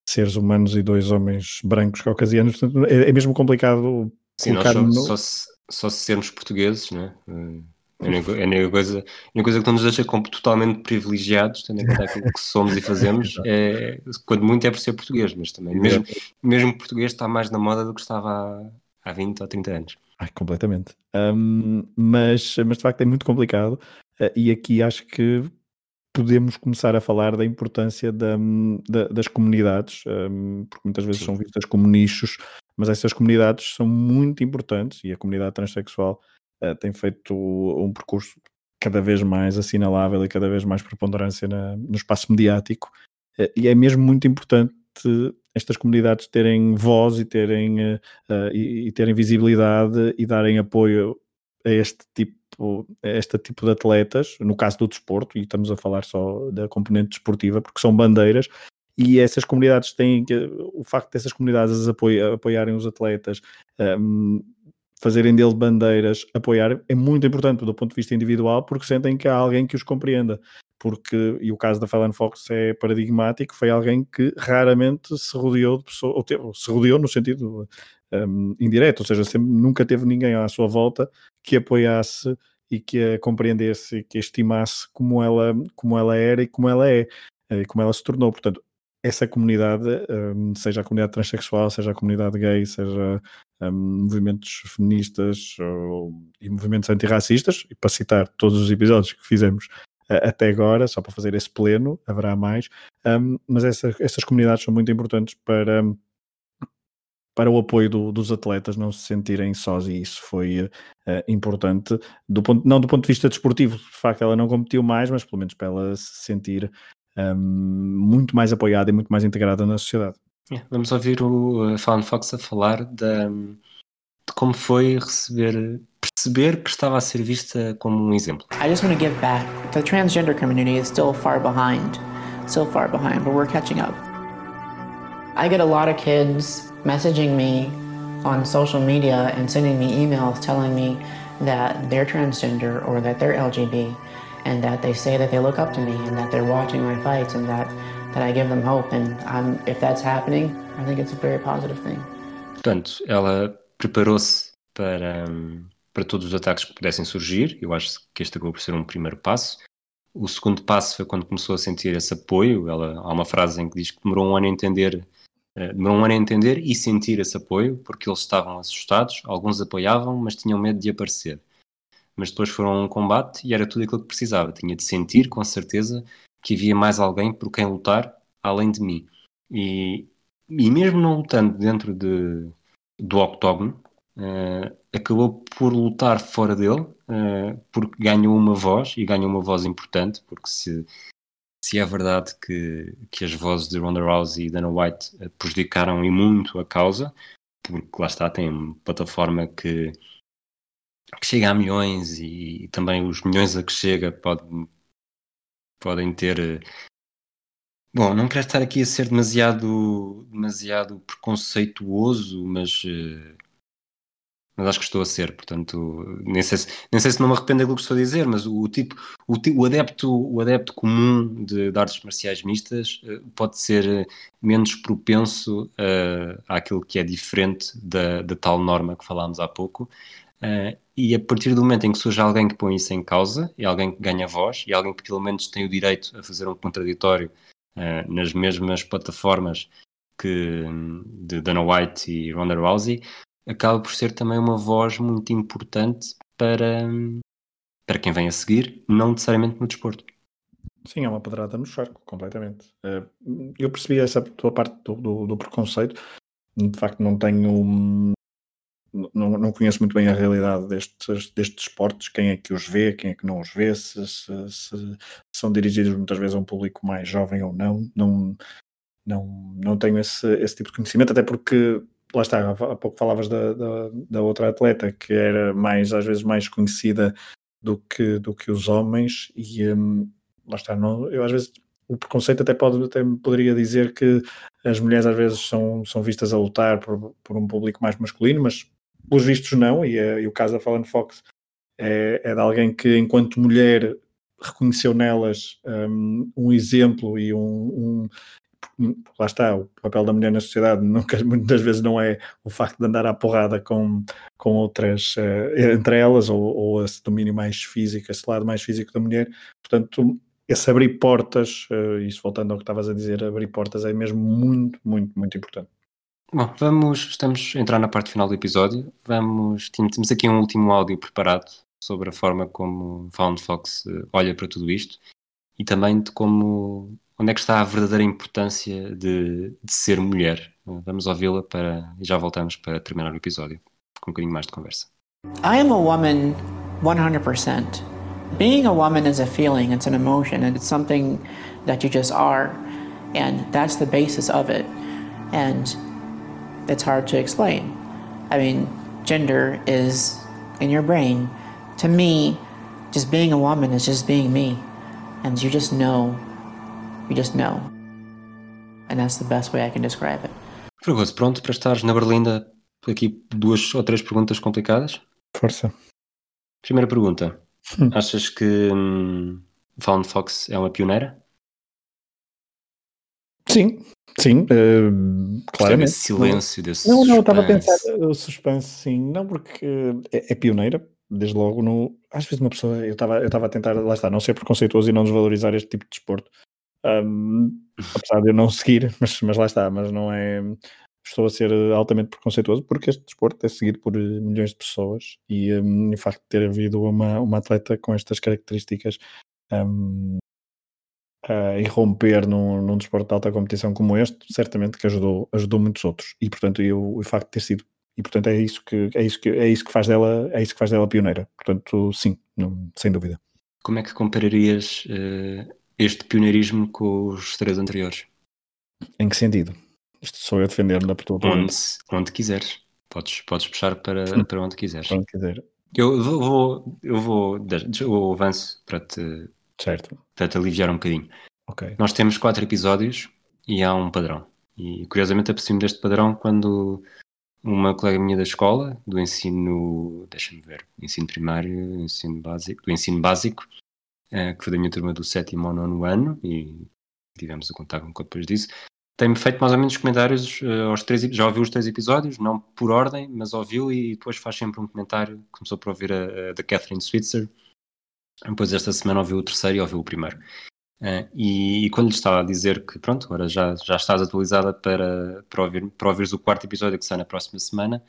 seres humanos e dois homens brancos caucasianos. Portanto, é, é mesmo complicado Sim, nós só, no... só, se, só se sermos portugueses, né? É a única, é a única coisa, a única coisa que não nos deixa como totalmente privilegiados, tendo em conta aquilo que somos e fazemos, é, quando muito é por ser português, mas também, mesmo, mesmo português está mais na moda do que estava há, há 20 ou 30 anos. Ai, completamente. Um, mas, mas de facto é muito complicado, uh, e aqui acho que podemos começar a falar da importância da, da, das comunidades, um, porque muitas vezes Sim. são vistas como nichos, mas essas comunidades são muito importantes e a comunidade transexual uh, tem feito um percurso cada vez mais assinalável e cada vez mais preponderância na, no espaço mediático. Uh, e é mesmo muito importante estas comunidades terem voz e terem, uh, e, e, terem visibilidade e darem apoio a este tipo, este tipo de atletas, no caso do desporto, e estamos a falar só da componente desportiva, porque são bandeiras, e essas comunidades têm o facto dessas comunidades apoiarem os atletas, um, fazerem dele bandeiras, apoiar, é muito importante do ponto de vista individual, porque sentem que há alguém que os compreenda. Porque, e o caso da Fallon Fox é paradigmático, foi alguém que raramente se rodeou de pessoas, ou, teve, se rodeou no sentido um, indireto, ou seja, sempre, nunca teve ninguém à sua volta que apoiasse e que a compreendesse e que a estimasse como ela, como ela era e como ela é, e como ela se tornou. Portanto, essa comunidade, um, seja a comunidade transexual, seja a comunidade gay, seja um, movimentos feministas ou, e movimentos antirracistas, e para citar todos os episódios que fizemos uh, até agora, só para fazer esse pleno, haverá mais, um, mas essa, essas comunidades são muito importantes para, para o apoio do, dos atletas não se sentirem sós, e isso foi uh, importante, do ponto, não do ponto de vista desportivo, de facto ela não competiu mais, mas pelo menos para ela se sentir um, muito mais apoiada e muito mais integrada na sociedade. Vamos ouvir o uh, Fallon Fox a falar de, de como foi receber, perceber que estava a ser vista como um exemplo. I just want to give back. The transgender community is still far behind, still far behind, but we're catching up. I get a lot of kids messaging me on social media and sending me emails telling me that they're transgender or that they're LGBT and that they say that they look up to me and that they're watching my fights and that, that I give them hope. And I'm, if that's happening, I think it's a very positive thing. Portanto, ela preparou-se para, para todos os ataques que pudessem surgir. Eu acho que este acabou por ser um primeiro passo. O segundo passo foi quando começou a sentir esse apoio. Ela, há uma frase em que diz que demorou um ano a entender, uh, demorou um ano a entender e sentir esse apoio, porque eles estavam assustados, alguns apoiavam, mas tinham medo de aparecer mas depois foram a um combate e era tudo aquilo que precisava. Tinha de sentir, com certeza, que havia mais alguém por quem lutar além de mim. E, e mesmo não lutando dentro de, do octógono, uh, acabou por lutar fora dele, uh, porque ganhou uma voz, e ganhou uma voz importante, porque se, se é verdade que, que as vozes de Ronda Rousey e Dana White prejudicaram e muito a causa, porque lá está, tem uma plataforma que que chega a milhões e, também os milhões a que chega pode, podem ter. Eh, bom, não quero estar aqui a ser demasiado, demasiado preconceituoso, mas, eh, mas acho que estou a ser, portanto, nem sei se, nem, sei se não me arrependo daquilo que estou a dizer, mas o, tipo, o, o, adepto, o adepto comum de, de artes marciais mistas eh, pode ser menos propenso uh, àquilo que é diferente da, da tal norma que falámos há pouco. Uh, e a partir do momento em que surge alguém que põe isso em causa, e alguém que ganha voz, e alguém que pelo menos tem o direito a fazer um contraditório uh, nas mesmas plataformas que de Dana White e Ronda Rousey, acaba por ser também uma voz muito importante para, para quem vem a seguir, não necessariamente no desporto. Sim, é uma pedrada no charco, completamente. Uh, eu percebi essa tua parte do, do, do preconceito. De facto, não tenho não, não conheço muito bem a realidade destes, destes esportes, quem é que os vê, quem é que não os vê, se, se, se, são dirigidos muitas vezes a um público mais jovem ou não. Não, não, não tenho esse, esse tipo de conhecimento, até porque lá está, há pouco falavas da, da, da, outra atleta que era mais, às vezes, mais conhecida do que, do que os homens, e um, lá está, não, eu às vezes o preconceito até, pode, até poderia dizer que as mulheres às vezes são, são vistas a lutar por, por um público mais masculino, mas pelos vistos não, e, é, e o caso da Fallon Fox é, é, de alguém que, enquanto mulher, reconheceu nelas um, um exemplo e um, um, lá está, o papel da mulher na sociedade nunca, muitas vezes não é o facto de andar à porrada com, com outras, uh, entre elas, ou, ou esse domínio mais físico, esse lado mais físico da mulher. Portanto, esse abrir portas, uh, isso voltando ao que estavas a dizer, abrir portas é mesmo muito, muito, muito importante. Bom, vamos, estamos a entrar na parte final do episódio. Vamos, temos aqui um último áudio preparado sobre a forma como Found Fox uh, olha para tudo isto e também de como onde é que está a verdadeira importância de, de ser mulher. Vamos ouvi-la para e já voltamos para terminar o episódio com um bocadinho mais de conversa. I am a woman 100%. Being a woman is a feeling, it's an emotion, and it's something that you just are. And that's the basis of it. And it's hard to explain. I mean, gender is in your brain. To me, just being a woman is just being me. And you just know You just know. And that's the best way I can describe it. Fragoso, pronto para estares na Berlinda? Aqui duas ou três perguntas complicadas. Força. Primeira pergunta. Hum. Achas que hum, Found Fox é uma pioneira? Sim, sim, uh, claramente. silêncio desse Não, não, estava a pensar o suspense, sim, não, porque é, é, pioneira, desde logo no. Às vezes uma pessoa, eu estava eu a tentar, lá está, não ser preconceituoso e não desvalorizar este tipo de desporto, um, apesar de eu não seguir, mas, mas lá está, mas não é. Estou a ser altamente preconceituoso porque este desporto é seguido por milhões de pessoas e um, o facto de ter havido uma, uma atleta com estas características um, a irromper num, num desporto de alta competição como este, certamente que ajudou, ajudou muitos outros. E portanto, eu, o facto de ter sido e portanto é isso que é isso que é isso que faz dela é isso que faz dela pioneira portanto sim não, sem dúvida como é que compararias uh, este pioneirismo com os três anteriores. Em que sentido? Isto sou eu defender na tua onde, onde quiseres. Podes, podes puxar para, para onde quiseres. Onde quiser. Eu vou, eu vou, eu avanço para te, certo. para te aliviar um bocadinho. Okay. Nós temos quatro episódios e há um padrão. E curiosamente aproximo deste padrão quando uma colega minha da escola, do ensino, deixa-me ver, ensino primário, ensino básico, do ensino básico, uh, que foi da minha turma do sétimo ao nono ano, e tivemos a contar com depois disso. Tem-me feito mais ou menos comentários uh, aos três, já ouviu os três episódios, não por ordem, mas ouviu e depois faz sempre um comentário. Começou por ouvir a, a da Catherine Switzer, depois esta semana ouviu o terceiro e ouviu o primeiro. Uh, e, e, quando lhe estava a dizer que pronto, agora já, já estás atualizada para, para, ouvir, para ouvires o quarto episódio que sai na próxima semana,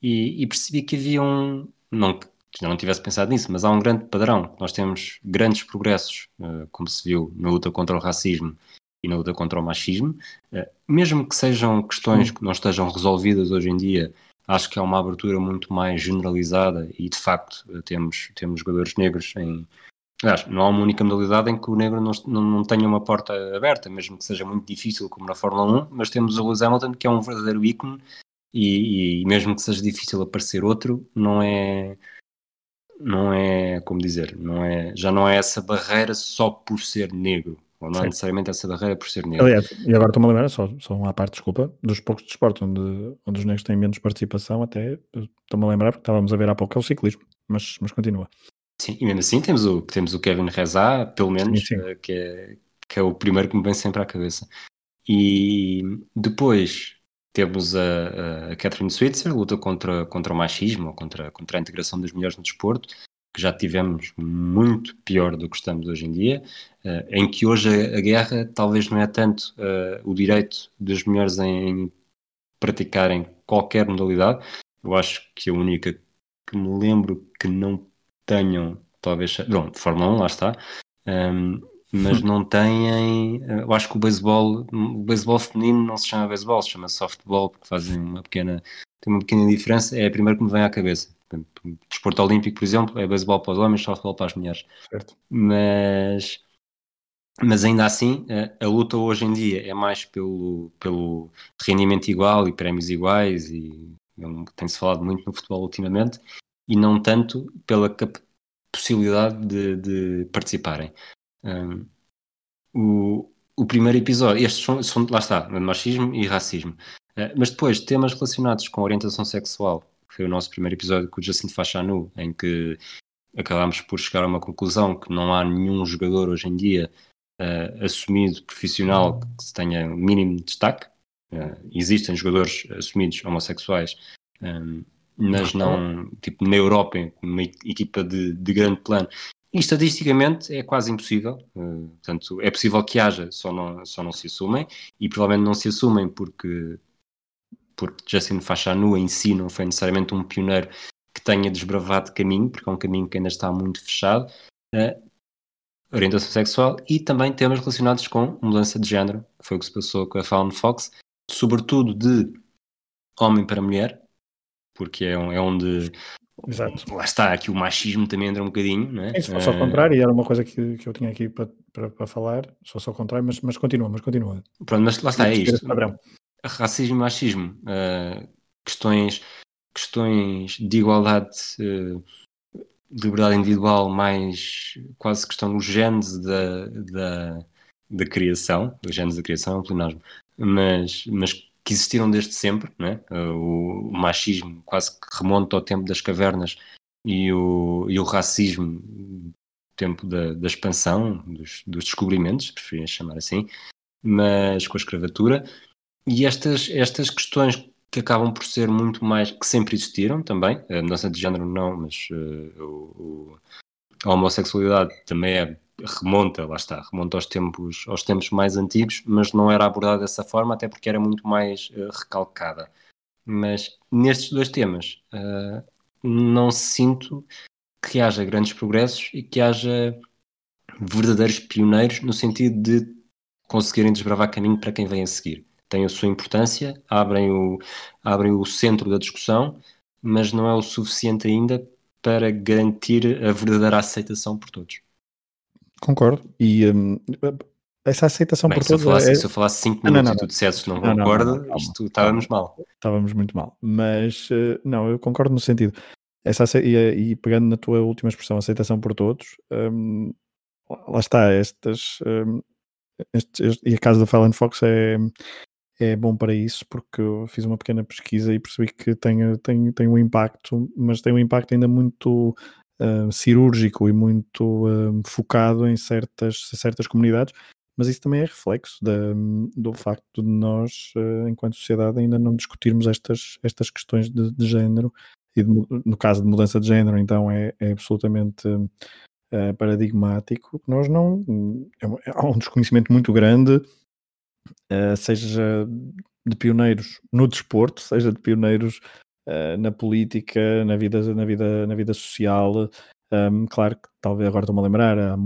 e, e percebi que havia um, não que não tivesse pensado nisso, mas há um grande padrão. Nós temos grandes progressos, uh, como se viu na luta contra o racismo e na luta contra o machismo, uh, mesmo que sejam questões que não estejam resolvidas hoje em dia. Acho que há uma abertura muito mais generalizada e, de facto, temos, temos jogadores negros em. Aliás, não há uma única modalidade em que o negro não, não, não tenha uma porta aberta, mesmo que seja muito difícil, como na Fórmula 1, mas temos o Lewis Hamilton, que é um verdadeiro ícone, e, e mesmo que seja difícil aparecer outro, não é, não é, como dizer, não é, já não é essa barreira só por ser negro, ou não Sim. necessariamente essa barreira por ser negro. Aliás, e agora estou-me a lembrar, só, só uma parte, desculpa, dos poucos desportos onde, onde os negros têm menos participação, até estou-me a lembrar, porque estávamos a ver há pouco, é o ciclismo, mas, mas continua. Sim, e mesmo assim temos o, temos o Kevin Reza, pelo menos, sim, sim. Eh, que, é, que é o primeiro que me vem sempre à cabeça. E depois temos a, a Catherine Switzer, luta contra, contra o machismo, contra, contra a integração das mulheres no desporto, que já tivemos muito pior do que estamos hoje em dia, uh, em que hoje a, guerra talvez não é tanto uh, o direito das mulheres em, em, praticarem qualquer modalidade. Eu acho que a única que me lembro que não tenham, talvez, bom, Fórmula 1, lá está, um, ehm, mas não têm. Eh, eu acho que o beisebol, o beisebol feminino não se chama beisebol, se chama softball, porque fazem uma pequena, tem uma pequena diferença. É a primeira que me vem à cabeça. Desporto olímpico, por exemplo, é beisebol para os homens, softball para as mulheres. Certo. Mas, mas ainda assim, a, a, luta hoje em dia é mais pelo, pelo rendimento igual e prémios iguais, e tem-se falado muito no futebol ultimamente, e não tanto pela possibilidade de, de participarem. Um, o, o primeiro episódio, estes são, são lá está, machismo e racismo. Uh, mas depois, temas relacionados com orientação sexual, foi o nosso primeiro episódio com o Jacinto Fachanu, em que acabámos por chegar a uma conclusão que não há nenhum jogador hoje em dia uh, assumido profissional que tenha mínimo de destaque. Uh, existem jogadores assumidos homossexuais, um, mas não, tipo, na Europa, uma equipa de, de grande plano. E estatisticamente é quase impossível. Uh, portanto, é possível que haja, só não, só não se assumem, e provavelmente não se assumem porque, porque Justin Fachanu em si não foi necessariamente um pioneiro que tenha desbravado caminho, porque é um caminho que ainda está muito fechado. Uh, orientação sexual e também temas relacionados com mudança de género, foi o que se passou com a Fawn Fox, sobretudo de homem para mulher, porque é, é onde Exato. lá está, aqui o machismo também entra um bocadinho, não é? Se fosse ao contrário, e era uma coisa que, que eu tinha aqui para, para, para falar, se fosse ao contrário, mas, mas continua, mas continua. Pronto, mas lá está, é isto. Racismo e machismo, uh, questões, questões de igualdade uh, liberdade individual mais quase questão do genes da, da, da criação, o genes da criação é um mas, mas que existiram desde sempre, né? o, o machismo quase que remonta ao tempo das cavernas e o, e o racismo tempo da, da expansão, dos, dos descobrimentos, preferia chamar assim, mas com a escravatura, e estas, estas questões que acabam por ser muito mais, que sempre existiram também, a mudança de género não, mas uh, o, a homossexualidade também é, remonta, lá está, remonta aos tempos, aos tempos mais antigos, mas não era abordada dessa forma, até porque era muito mais uh, recalcada. Mas nestes dois temas, uh, não sinto que haja grandes progressos e que haja verdadeiros pioneiros no sentido de conseguirem desbravar caminho para quem vem a seguir têm a sua importância, abrem o, abrem o centro da discussão, mas não é o suficiente ainda para garantir a verdadeira aceitação por todos. Concordo. E um, essa aceitação Bem, por se todos. Eu falasse, é... Se eu falasse 5 minutos não, não, não. e tu dissesses não, não concordo, não, isto estávamos mal. Estávamos muito mal. Mas uh, não, eu concordo no sentido. Essa, e, e, pegando na tua última expressão, aceitação por todos, um, lá está, estas. Um, este, este, e a casa da Fallen Fox é, é bom para isso, porque eu fiz uma pequena pesquisa e percebi que tem, tem, tem um impacto, mas tem um impacto ainda muito uh, cirúrgico e muito uh, focado em certas, certas comunidades, mas isso também é reflexo da, do facto de nós, uh, enquanto sociedade, ainda não discutirmos estas, estas questões de, de género, e de, no caso de mudança de género, então é, é absolutamente paradigmático. Nós não. É, há um desconhecimento muito grande uh, seja de pioneiros no desporto, seja de pioneiros uh, na política, na vida, na vida, na vida social. Um, claro que talvez agora estou-me a lembrar, a, a,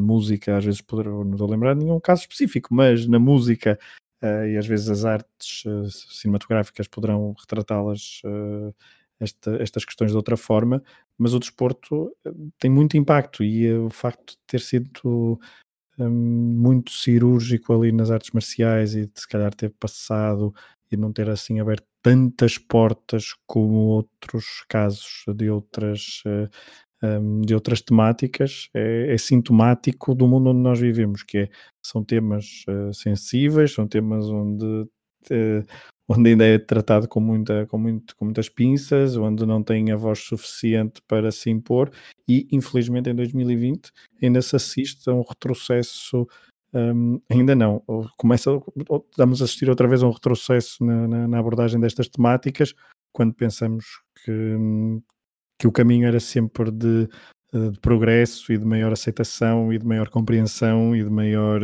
música, às vezes poderão, não estou a lembrar de nenhum caso específico, mas na música uh, e às vezes as artes cinematográficas poderão retratá-las esta, estas questões de outra forma, mas o desporto tem muito impacto e o facto de ter sido Hum, muito cirúrgico ali nas artes marciais e de se calhar ter passado e não ter assim aberto tantas portas como outros casos de outras, uh, de outras temáticas é, é, sintomático do mundo onde nós vivemos, que é, são temas sensíveis, são temas onde onde ainda é tratado com, muita, com, muito, com muitas pinças, onde não tem a voz suficiente para se impor, e infelizmente em 2020 ainda se assiste a um retrocesso. Um, ainda não, começa, estamos a assistir outra vez a um retrocesso na, na, na abordagem destas temáticas, quando pensamos que, que o caminho era sempre de, de progresso e de maior aceitação e de maior compreensão e de maior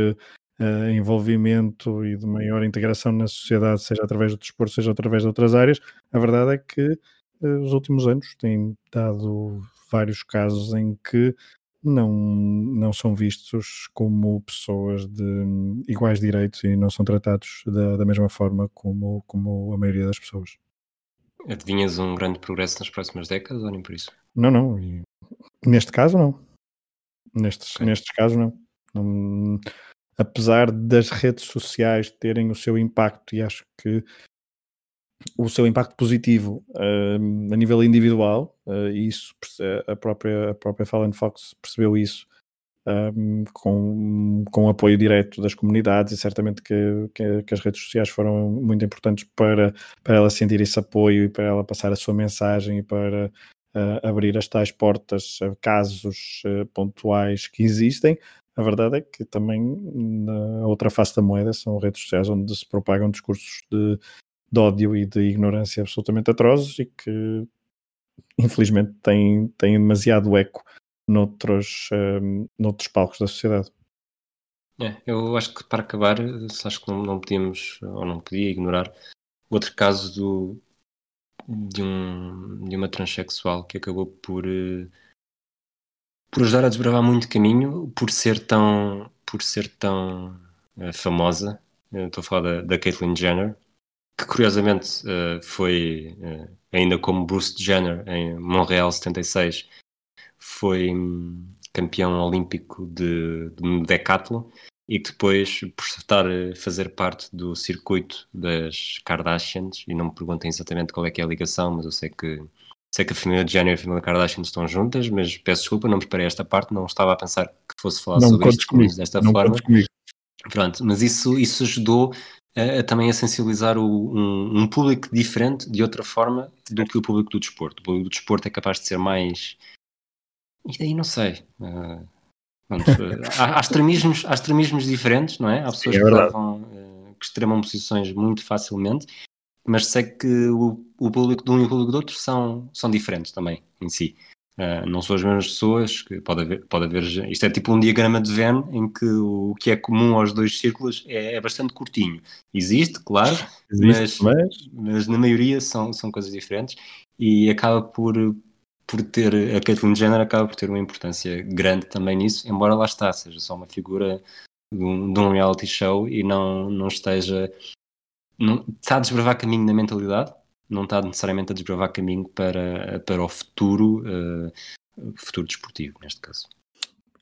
uh, envolvimento e de maior integração na sociedade, seja através do desporto, seja através de outras áreas, a verdade é que uh, os últimos anos têm dado vários casos em que não, não são vistos como pessoas de iguais direitos e não são tratados da, da mesma forma como, como a maioria das pessoas. Adivinhas um grande progresso nas próximas décadas ou nem por isso? Não, não. Neste caso, não. Nestes, okay. nestes casos, não. não apesar das redes sociais terem o seu impacto, e acho que o seu impacto positivo uh, a nível individual, uh, e isso a própria, a própria Fallen Fox percebeu isso um, com, com apoio direto das comunidades, e certamente que, que, que, as redes sociais foram muito importantes para, para ela sentir esse apoio e para ela passar a sua mensagem e para uh, abrir as tais portas a casos pontuais que existem A verdade é que também na outra face da moeda são redes sociais onde se propagam discursos de, de ódio e de ignorância absolutamente atrozes e que infelizmente têm, têm demasiado eco noutros, um, noutros palcos da sociedade. É, eu acho que para acabar, acho que não, não podíamos ou não podia ignorar outro caso do, de, um, de uma transexual que acabou por, uh, por ajudar a desbravar muito caminho, por ser tão, por ser tão uh, famosa. Estou a falar da, da Caitlyn Jenner, que curiosamente uh, foi, ainda como Bruce Jenner, em Montreal 76, foi um, campeão olímpico de, de decathlon e que depois, por estar a fazer parte do circuito das Kardashians, e não me perguntem exatamente qual é que é a ligação, mas eu sei que sei que a família de Jenner e a família Kardashian estão juntas, mas peço desculpa, não me esperei esta parte, não estava a pensar que fosse falar não sobre isto comigo, desta não forma. Pronto, mas isso, isso ajudou a, a também a sensibilizar o, um, um, público diferente de outra forma do que o público do desporto. O público do desporto é capaz de ser mais. E daí não sei. Uh, há, há, extremismos, há extremismos diferentes, não é? Há pessoas é que, levam, uh, que extremam posições muito facilmente, mas sei que o, o público de um e o público do outro são, são diferentes também em si. Uh, não são as mesmas pessoas, que pode haver, pode haver. Isto é tipo um diagrama de Venn em que o que é comum aos dois círculos é, é bastante curtinho. Existe, claro, Existe, mas, mas... mas na maioria são, são coisas diferentes e acaba por, por ter, a Caitlyn Jenner acaba por ter uma importância grande também nisso, embora lá está, seja só uma figura de um, de um reality show e não, não esteja. Não, está a desbravar caminho na mentalidade, não está necessariamente a desbravar caminho para, para o futuro, uh, futuro desportivo, neste caso.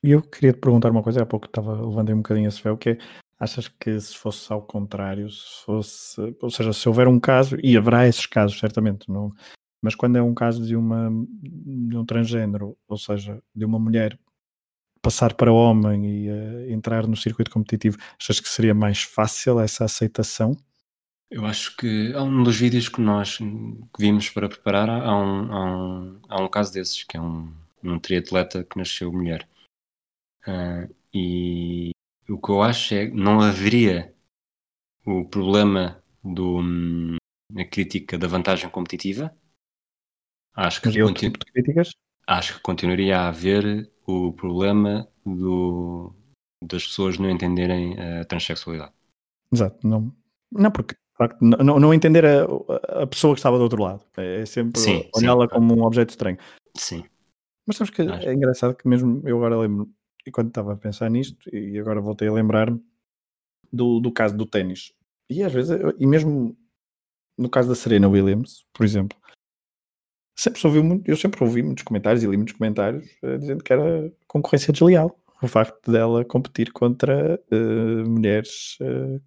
E eu queria te perguntar uma coisa, há pouco estava levantei um bocadinho esse véu, que é, achas que se fosse ao contrário, se fosse, ou seja, se houver um caso, e haverá esses casos certamente, não, mas quando é um caso de, uma, de um transgênero, ou seja, de uma mulher passar para homem e uh, entrar no circuito competitivo, achas que seria mais fácil essa aceitação? Eu acho que há um dos vídeos que nós que vimos para preparar, há um, há um, há um caso desses, que é um, um triatleta que nasceu mulher. Uh, e o que eu acho é que não haveria o problema do, hum, a crítica da vantagem competitiva, Acho que, continu... tipo de críticas? acho que continuaria a haver o problema do... das pessoas não entenderem a transexualidade. Exato, não, não porque facto, não, não entender a, a pessoa que estava do outro lado. É sempre olhá-la como um objeto estranho. Sim. Mas sabes que é engraçado que mesmo eu agora lembro, e quando estava a pensar nisto, e agora voltei a lembrar-me do, do caso do ténis. E às vezes, e mesmo no caso da Serena Williams, por exemplo, sempre ouvi muito, eu sempre ouvi muitos comentários e li muitos comentários uh, dizendo que era concorrência desleal. O facto dela competir contra uh, mulheres uh,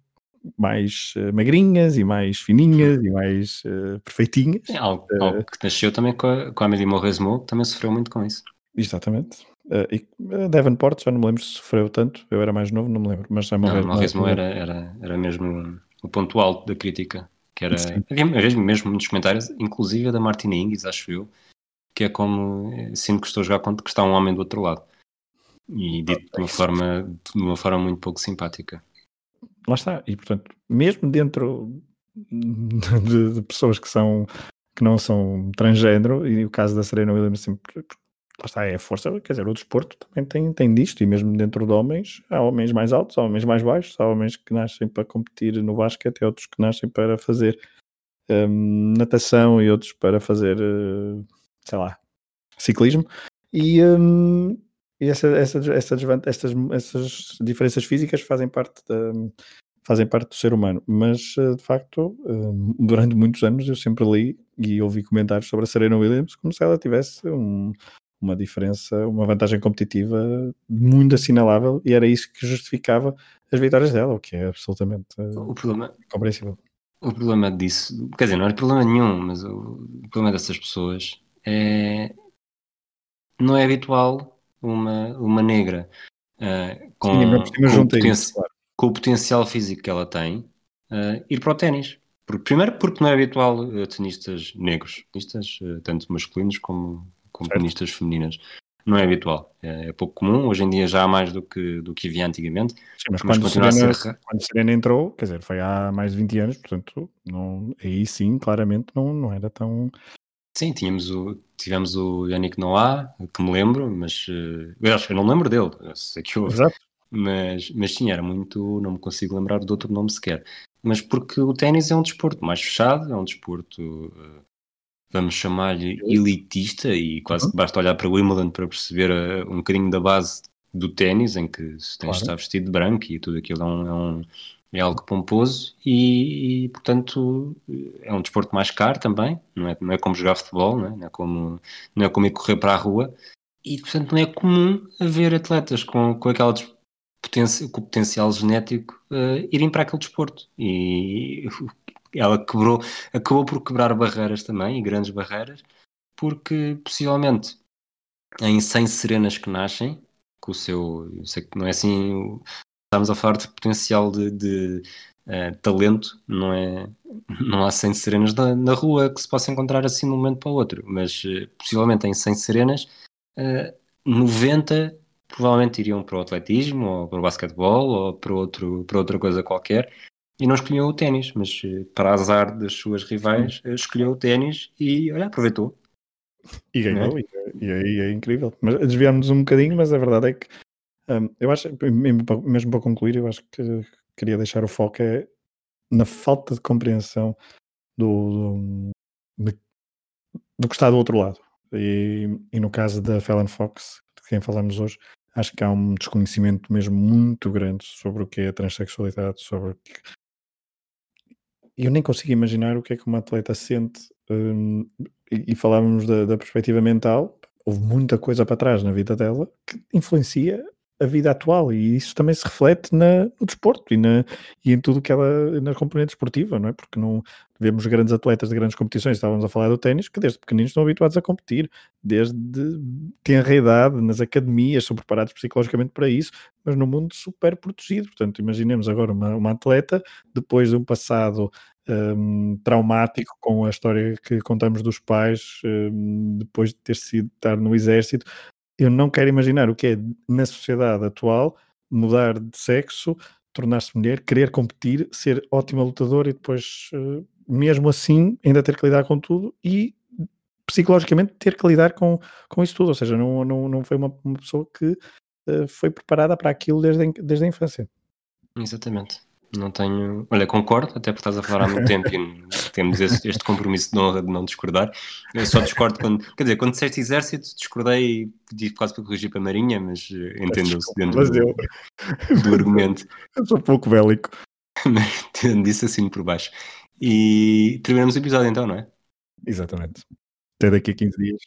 mais magrinhas e mais fininhas e mais perfeitinhas. É algo, algo, que nasceu também com a, com a Amélie Mauresmo, que também sofreu muito com isso. Exatamente. e Devonport, já não me lembro se sofreu tanto, eu era mais novo, não me lembro, mas a Mauresmo era, era, era mesmo o ponto alto da crítica que era, havia mesmo, mesmo muitos comentários, inclusive a da Martina Hingis, acho eu, que é como eh, sinto que estou a jogar contra que está um homem do outro lado. E dito de uma forma, de uma forma muito pouco simpática. Lá está, e portanto, mesmo dentro de, de pessoas que são que não são transgênero, e o caso da Serena Williams sempre lá está, é a força, quer dizer, o desporto também tem, tem disto, e mesmo dentro de homens, há homens mais altos, há homens mais baixos, há homens que nascem para competir no basquete, e outros que nascem para fazer um, natação e outros para fazer, uh, sei lá, ciclismo, e, um, e essa, essa, essa estas, essas diferenças físicas fazem parte da, fazem parte do ser humano, mas eh, de facto, hum, durante muitos anos eu sempre li e ouvi comentários sobre a Serena Williams como se ela tivesse um, uma diferença, uma vantagem competitiva muito assinalável e era isso que justificava as vitórias dela, o que é absolutamente o problema, compreensível. O problema disso, quer dizer, não é problema nenhum, mas o, problema dessas pessoas é não é habitual uma, uma negra uh, com, Sim, com, o isso, claro. com, o potencial físico que ela tem uh, ir para o ténis. Primeiro porque não é habitual uh, tenistas negros, tenistas tanto masculinos como, como tenistas femininas. não é habitual. É, é, pouco comum, hoje em dia já há mais do que, do que havia antigamente. Sim, mas, mas quando, Serena, ser... quando Serena entrou, quer dizer, foi há mais de 20 anos, portanto, não, aí sim, claramente, não, não era tão. Sim, tínhamos o, tivemos o Yannick Noah, que me lembro, mas uh, eu acho que eu não lembro dele, sei que houve. Exato. Mas, mas sim, era muito, não me consigo lembrar de outro nome sequer. Mas porque o ténis é um desporto mais fechado, é um desporto uh, vamos chamar-lhe elitista, e quase uhum. que basta olhar para o Wimbledon para perceber uh, um bocadinho da base do ténis, em que se tens claro. de estar vestido de branco e tudo aquilo é, um, é, um, é algo pomposo e, e, portanto é um desporto mais caro também, não é, não é como jogar futebol, não é? Não, é como, não é como ir correr para a rua. E portanto não é comum haver atletas com, com aquela potencial, com o potencial genético uh, irem para aquele desporto. E ela quebrou, acabou por quebrar barreiras também, e grandes barreiras, porque possivelmente em 100 serenas que nascem, com o seu, eu sei que não é assim, estamos a falar de potencial de, de uh, talento, não é, não há 100 serenas na, na, rua que se possa encontrar assim de um momento para o outro, mas uh, possivelmente em 100 serenas, uh, eh, 90 provavelmente iriam para o atletismo, ou para o basquetebol, ou para, outro, para outra coisa qualquer, e não escolheu o ténis, mas para azar das suas rivais, escolheu o ténis e olha, aproveitou. E ganhou, é? e, aí é incrível. Mas desviámos um bocadinho, mas a verdade é que eu acho, mesmo para concluir, eu acho que queria deixar o foco é na falta de compreensão do, do, do que está do outro lado. E, e no caso da Fallon Fox, de quem falamos hoje, acho que há um desconhecimento mesmo muito grande sobre o que é a transexualidade, sobre eu nem consigo imaginar o que é que uma atleta sente. Um, e, e falávamos da, da, perspectiva mental, houve muita coisa para trás na vida dela que influencia a vida atual e isso também se reflete na, no desporto e, na, e em tudo que ela, na componente esportiva, não é? Porque não vemos grandes atletas de grandes competições, estávamos a falar do ténis, que desde pequeninos estão habituados a competir, desde tenra idade, nas academias, são preparados psicologicamente para isso, mas no mundo super protegido. Portanto, imaginemos agora uma, uma atleta, depois de um passado um, traumático com a história que contamos dos pais, um, depois de ter sido estar no exército, eu não quero imaginar o que é na sociedade atual mudar de sexo, tornar-se mulher, querer competir, ser ótima lutadora e depois, uh, mesmo assim, ainda ter que lidar com tudo e psicologicamente ter que lidar com, com isso tudo. Ou seja, não, não, não foi uma, uma pessoa que uh, foi preparada para aquilo desde, desde a infância. Exatamente. Não tenho. Olha, concordo, até porque estás a falar há muito tempo e temos este, este, compromisso de honra de não discordar. Eu só discordo quando. Quer dizer, quando disseste exército, discordei e pedi quase para corrigir para a Marinha, mas eh, entendeu-se dentro do, eu... do, argumento. Eu sou pouco bélico. Tendo isso assim por baixo. E terminamos o episódio então, não é? Exatamente. Até daqui a 15 dias.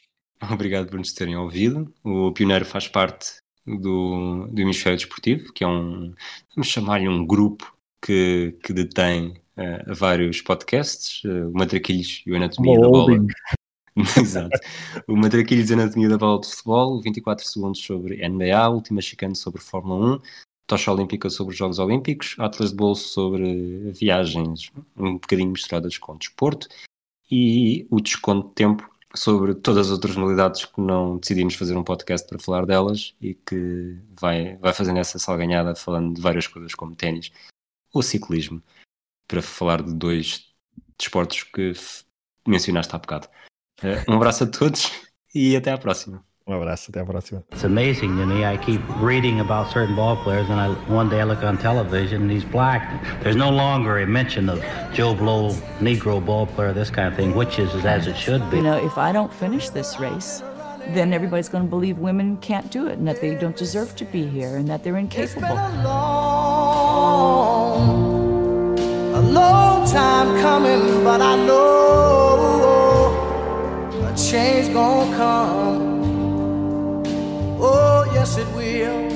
Obrigado por nos terem ouvido. O Pioneiro faz parte do, do Hemisfério Desportivo, que é um, vamos chamar-lhe um grupo que, que detém uh, vários podcasts, uh, o Matraquilhos e o Anatomia da Bola. Exato. O Matraquilhos e Anatomia da Bola de Futebol, 24 segundos sobre NBA, Última Chicane sobre Fórmula 1, Tocha Olímpica sobre os Jogos Olímpicos, Atlas de Bolso sobre viagens, um bocadinho misturadas com desporto, e o Desconto de Tempo sobre todas as outras modalidades que não decidimos fazer um podcast para falar delas e que vai, vai fazendo essa salganhada falando de várias coisas como ténis o ciclismo, para falar de dois desportos que mencionaste há bocado. Eh, um abraço a todos e até à próxima. Um abraço, até à próxima. It's amazing to me. I keep reading about certain ball players, and I, one day I look on television and he's black. There's no longer a mention of Joe Blow, Negro ball player, this kind of thing, which is as it should be. You know, if I don't finish this race, then everybody's going to believe women can't do it and that they don't deserve to be here and that they're incapable. Long time coming, but I know a change gonna come. Oh, yes, it will.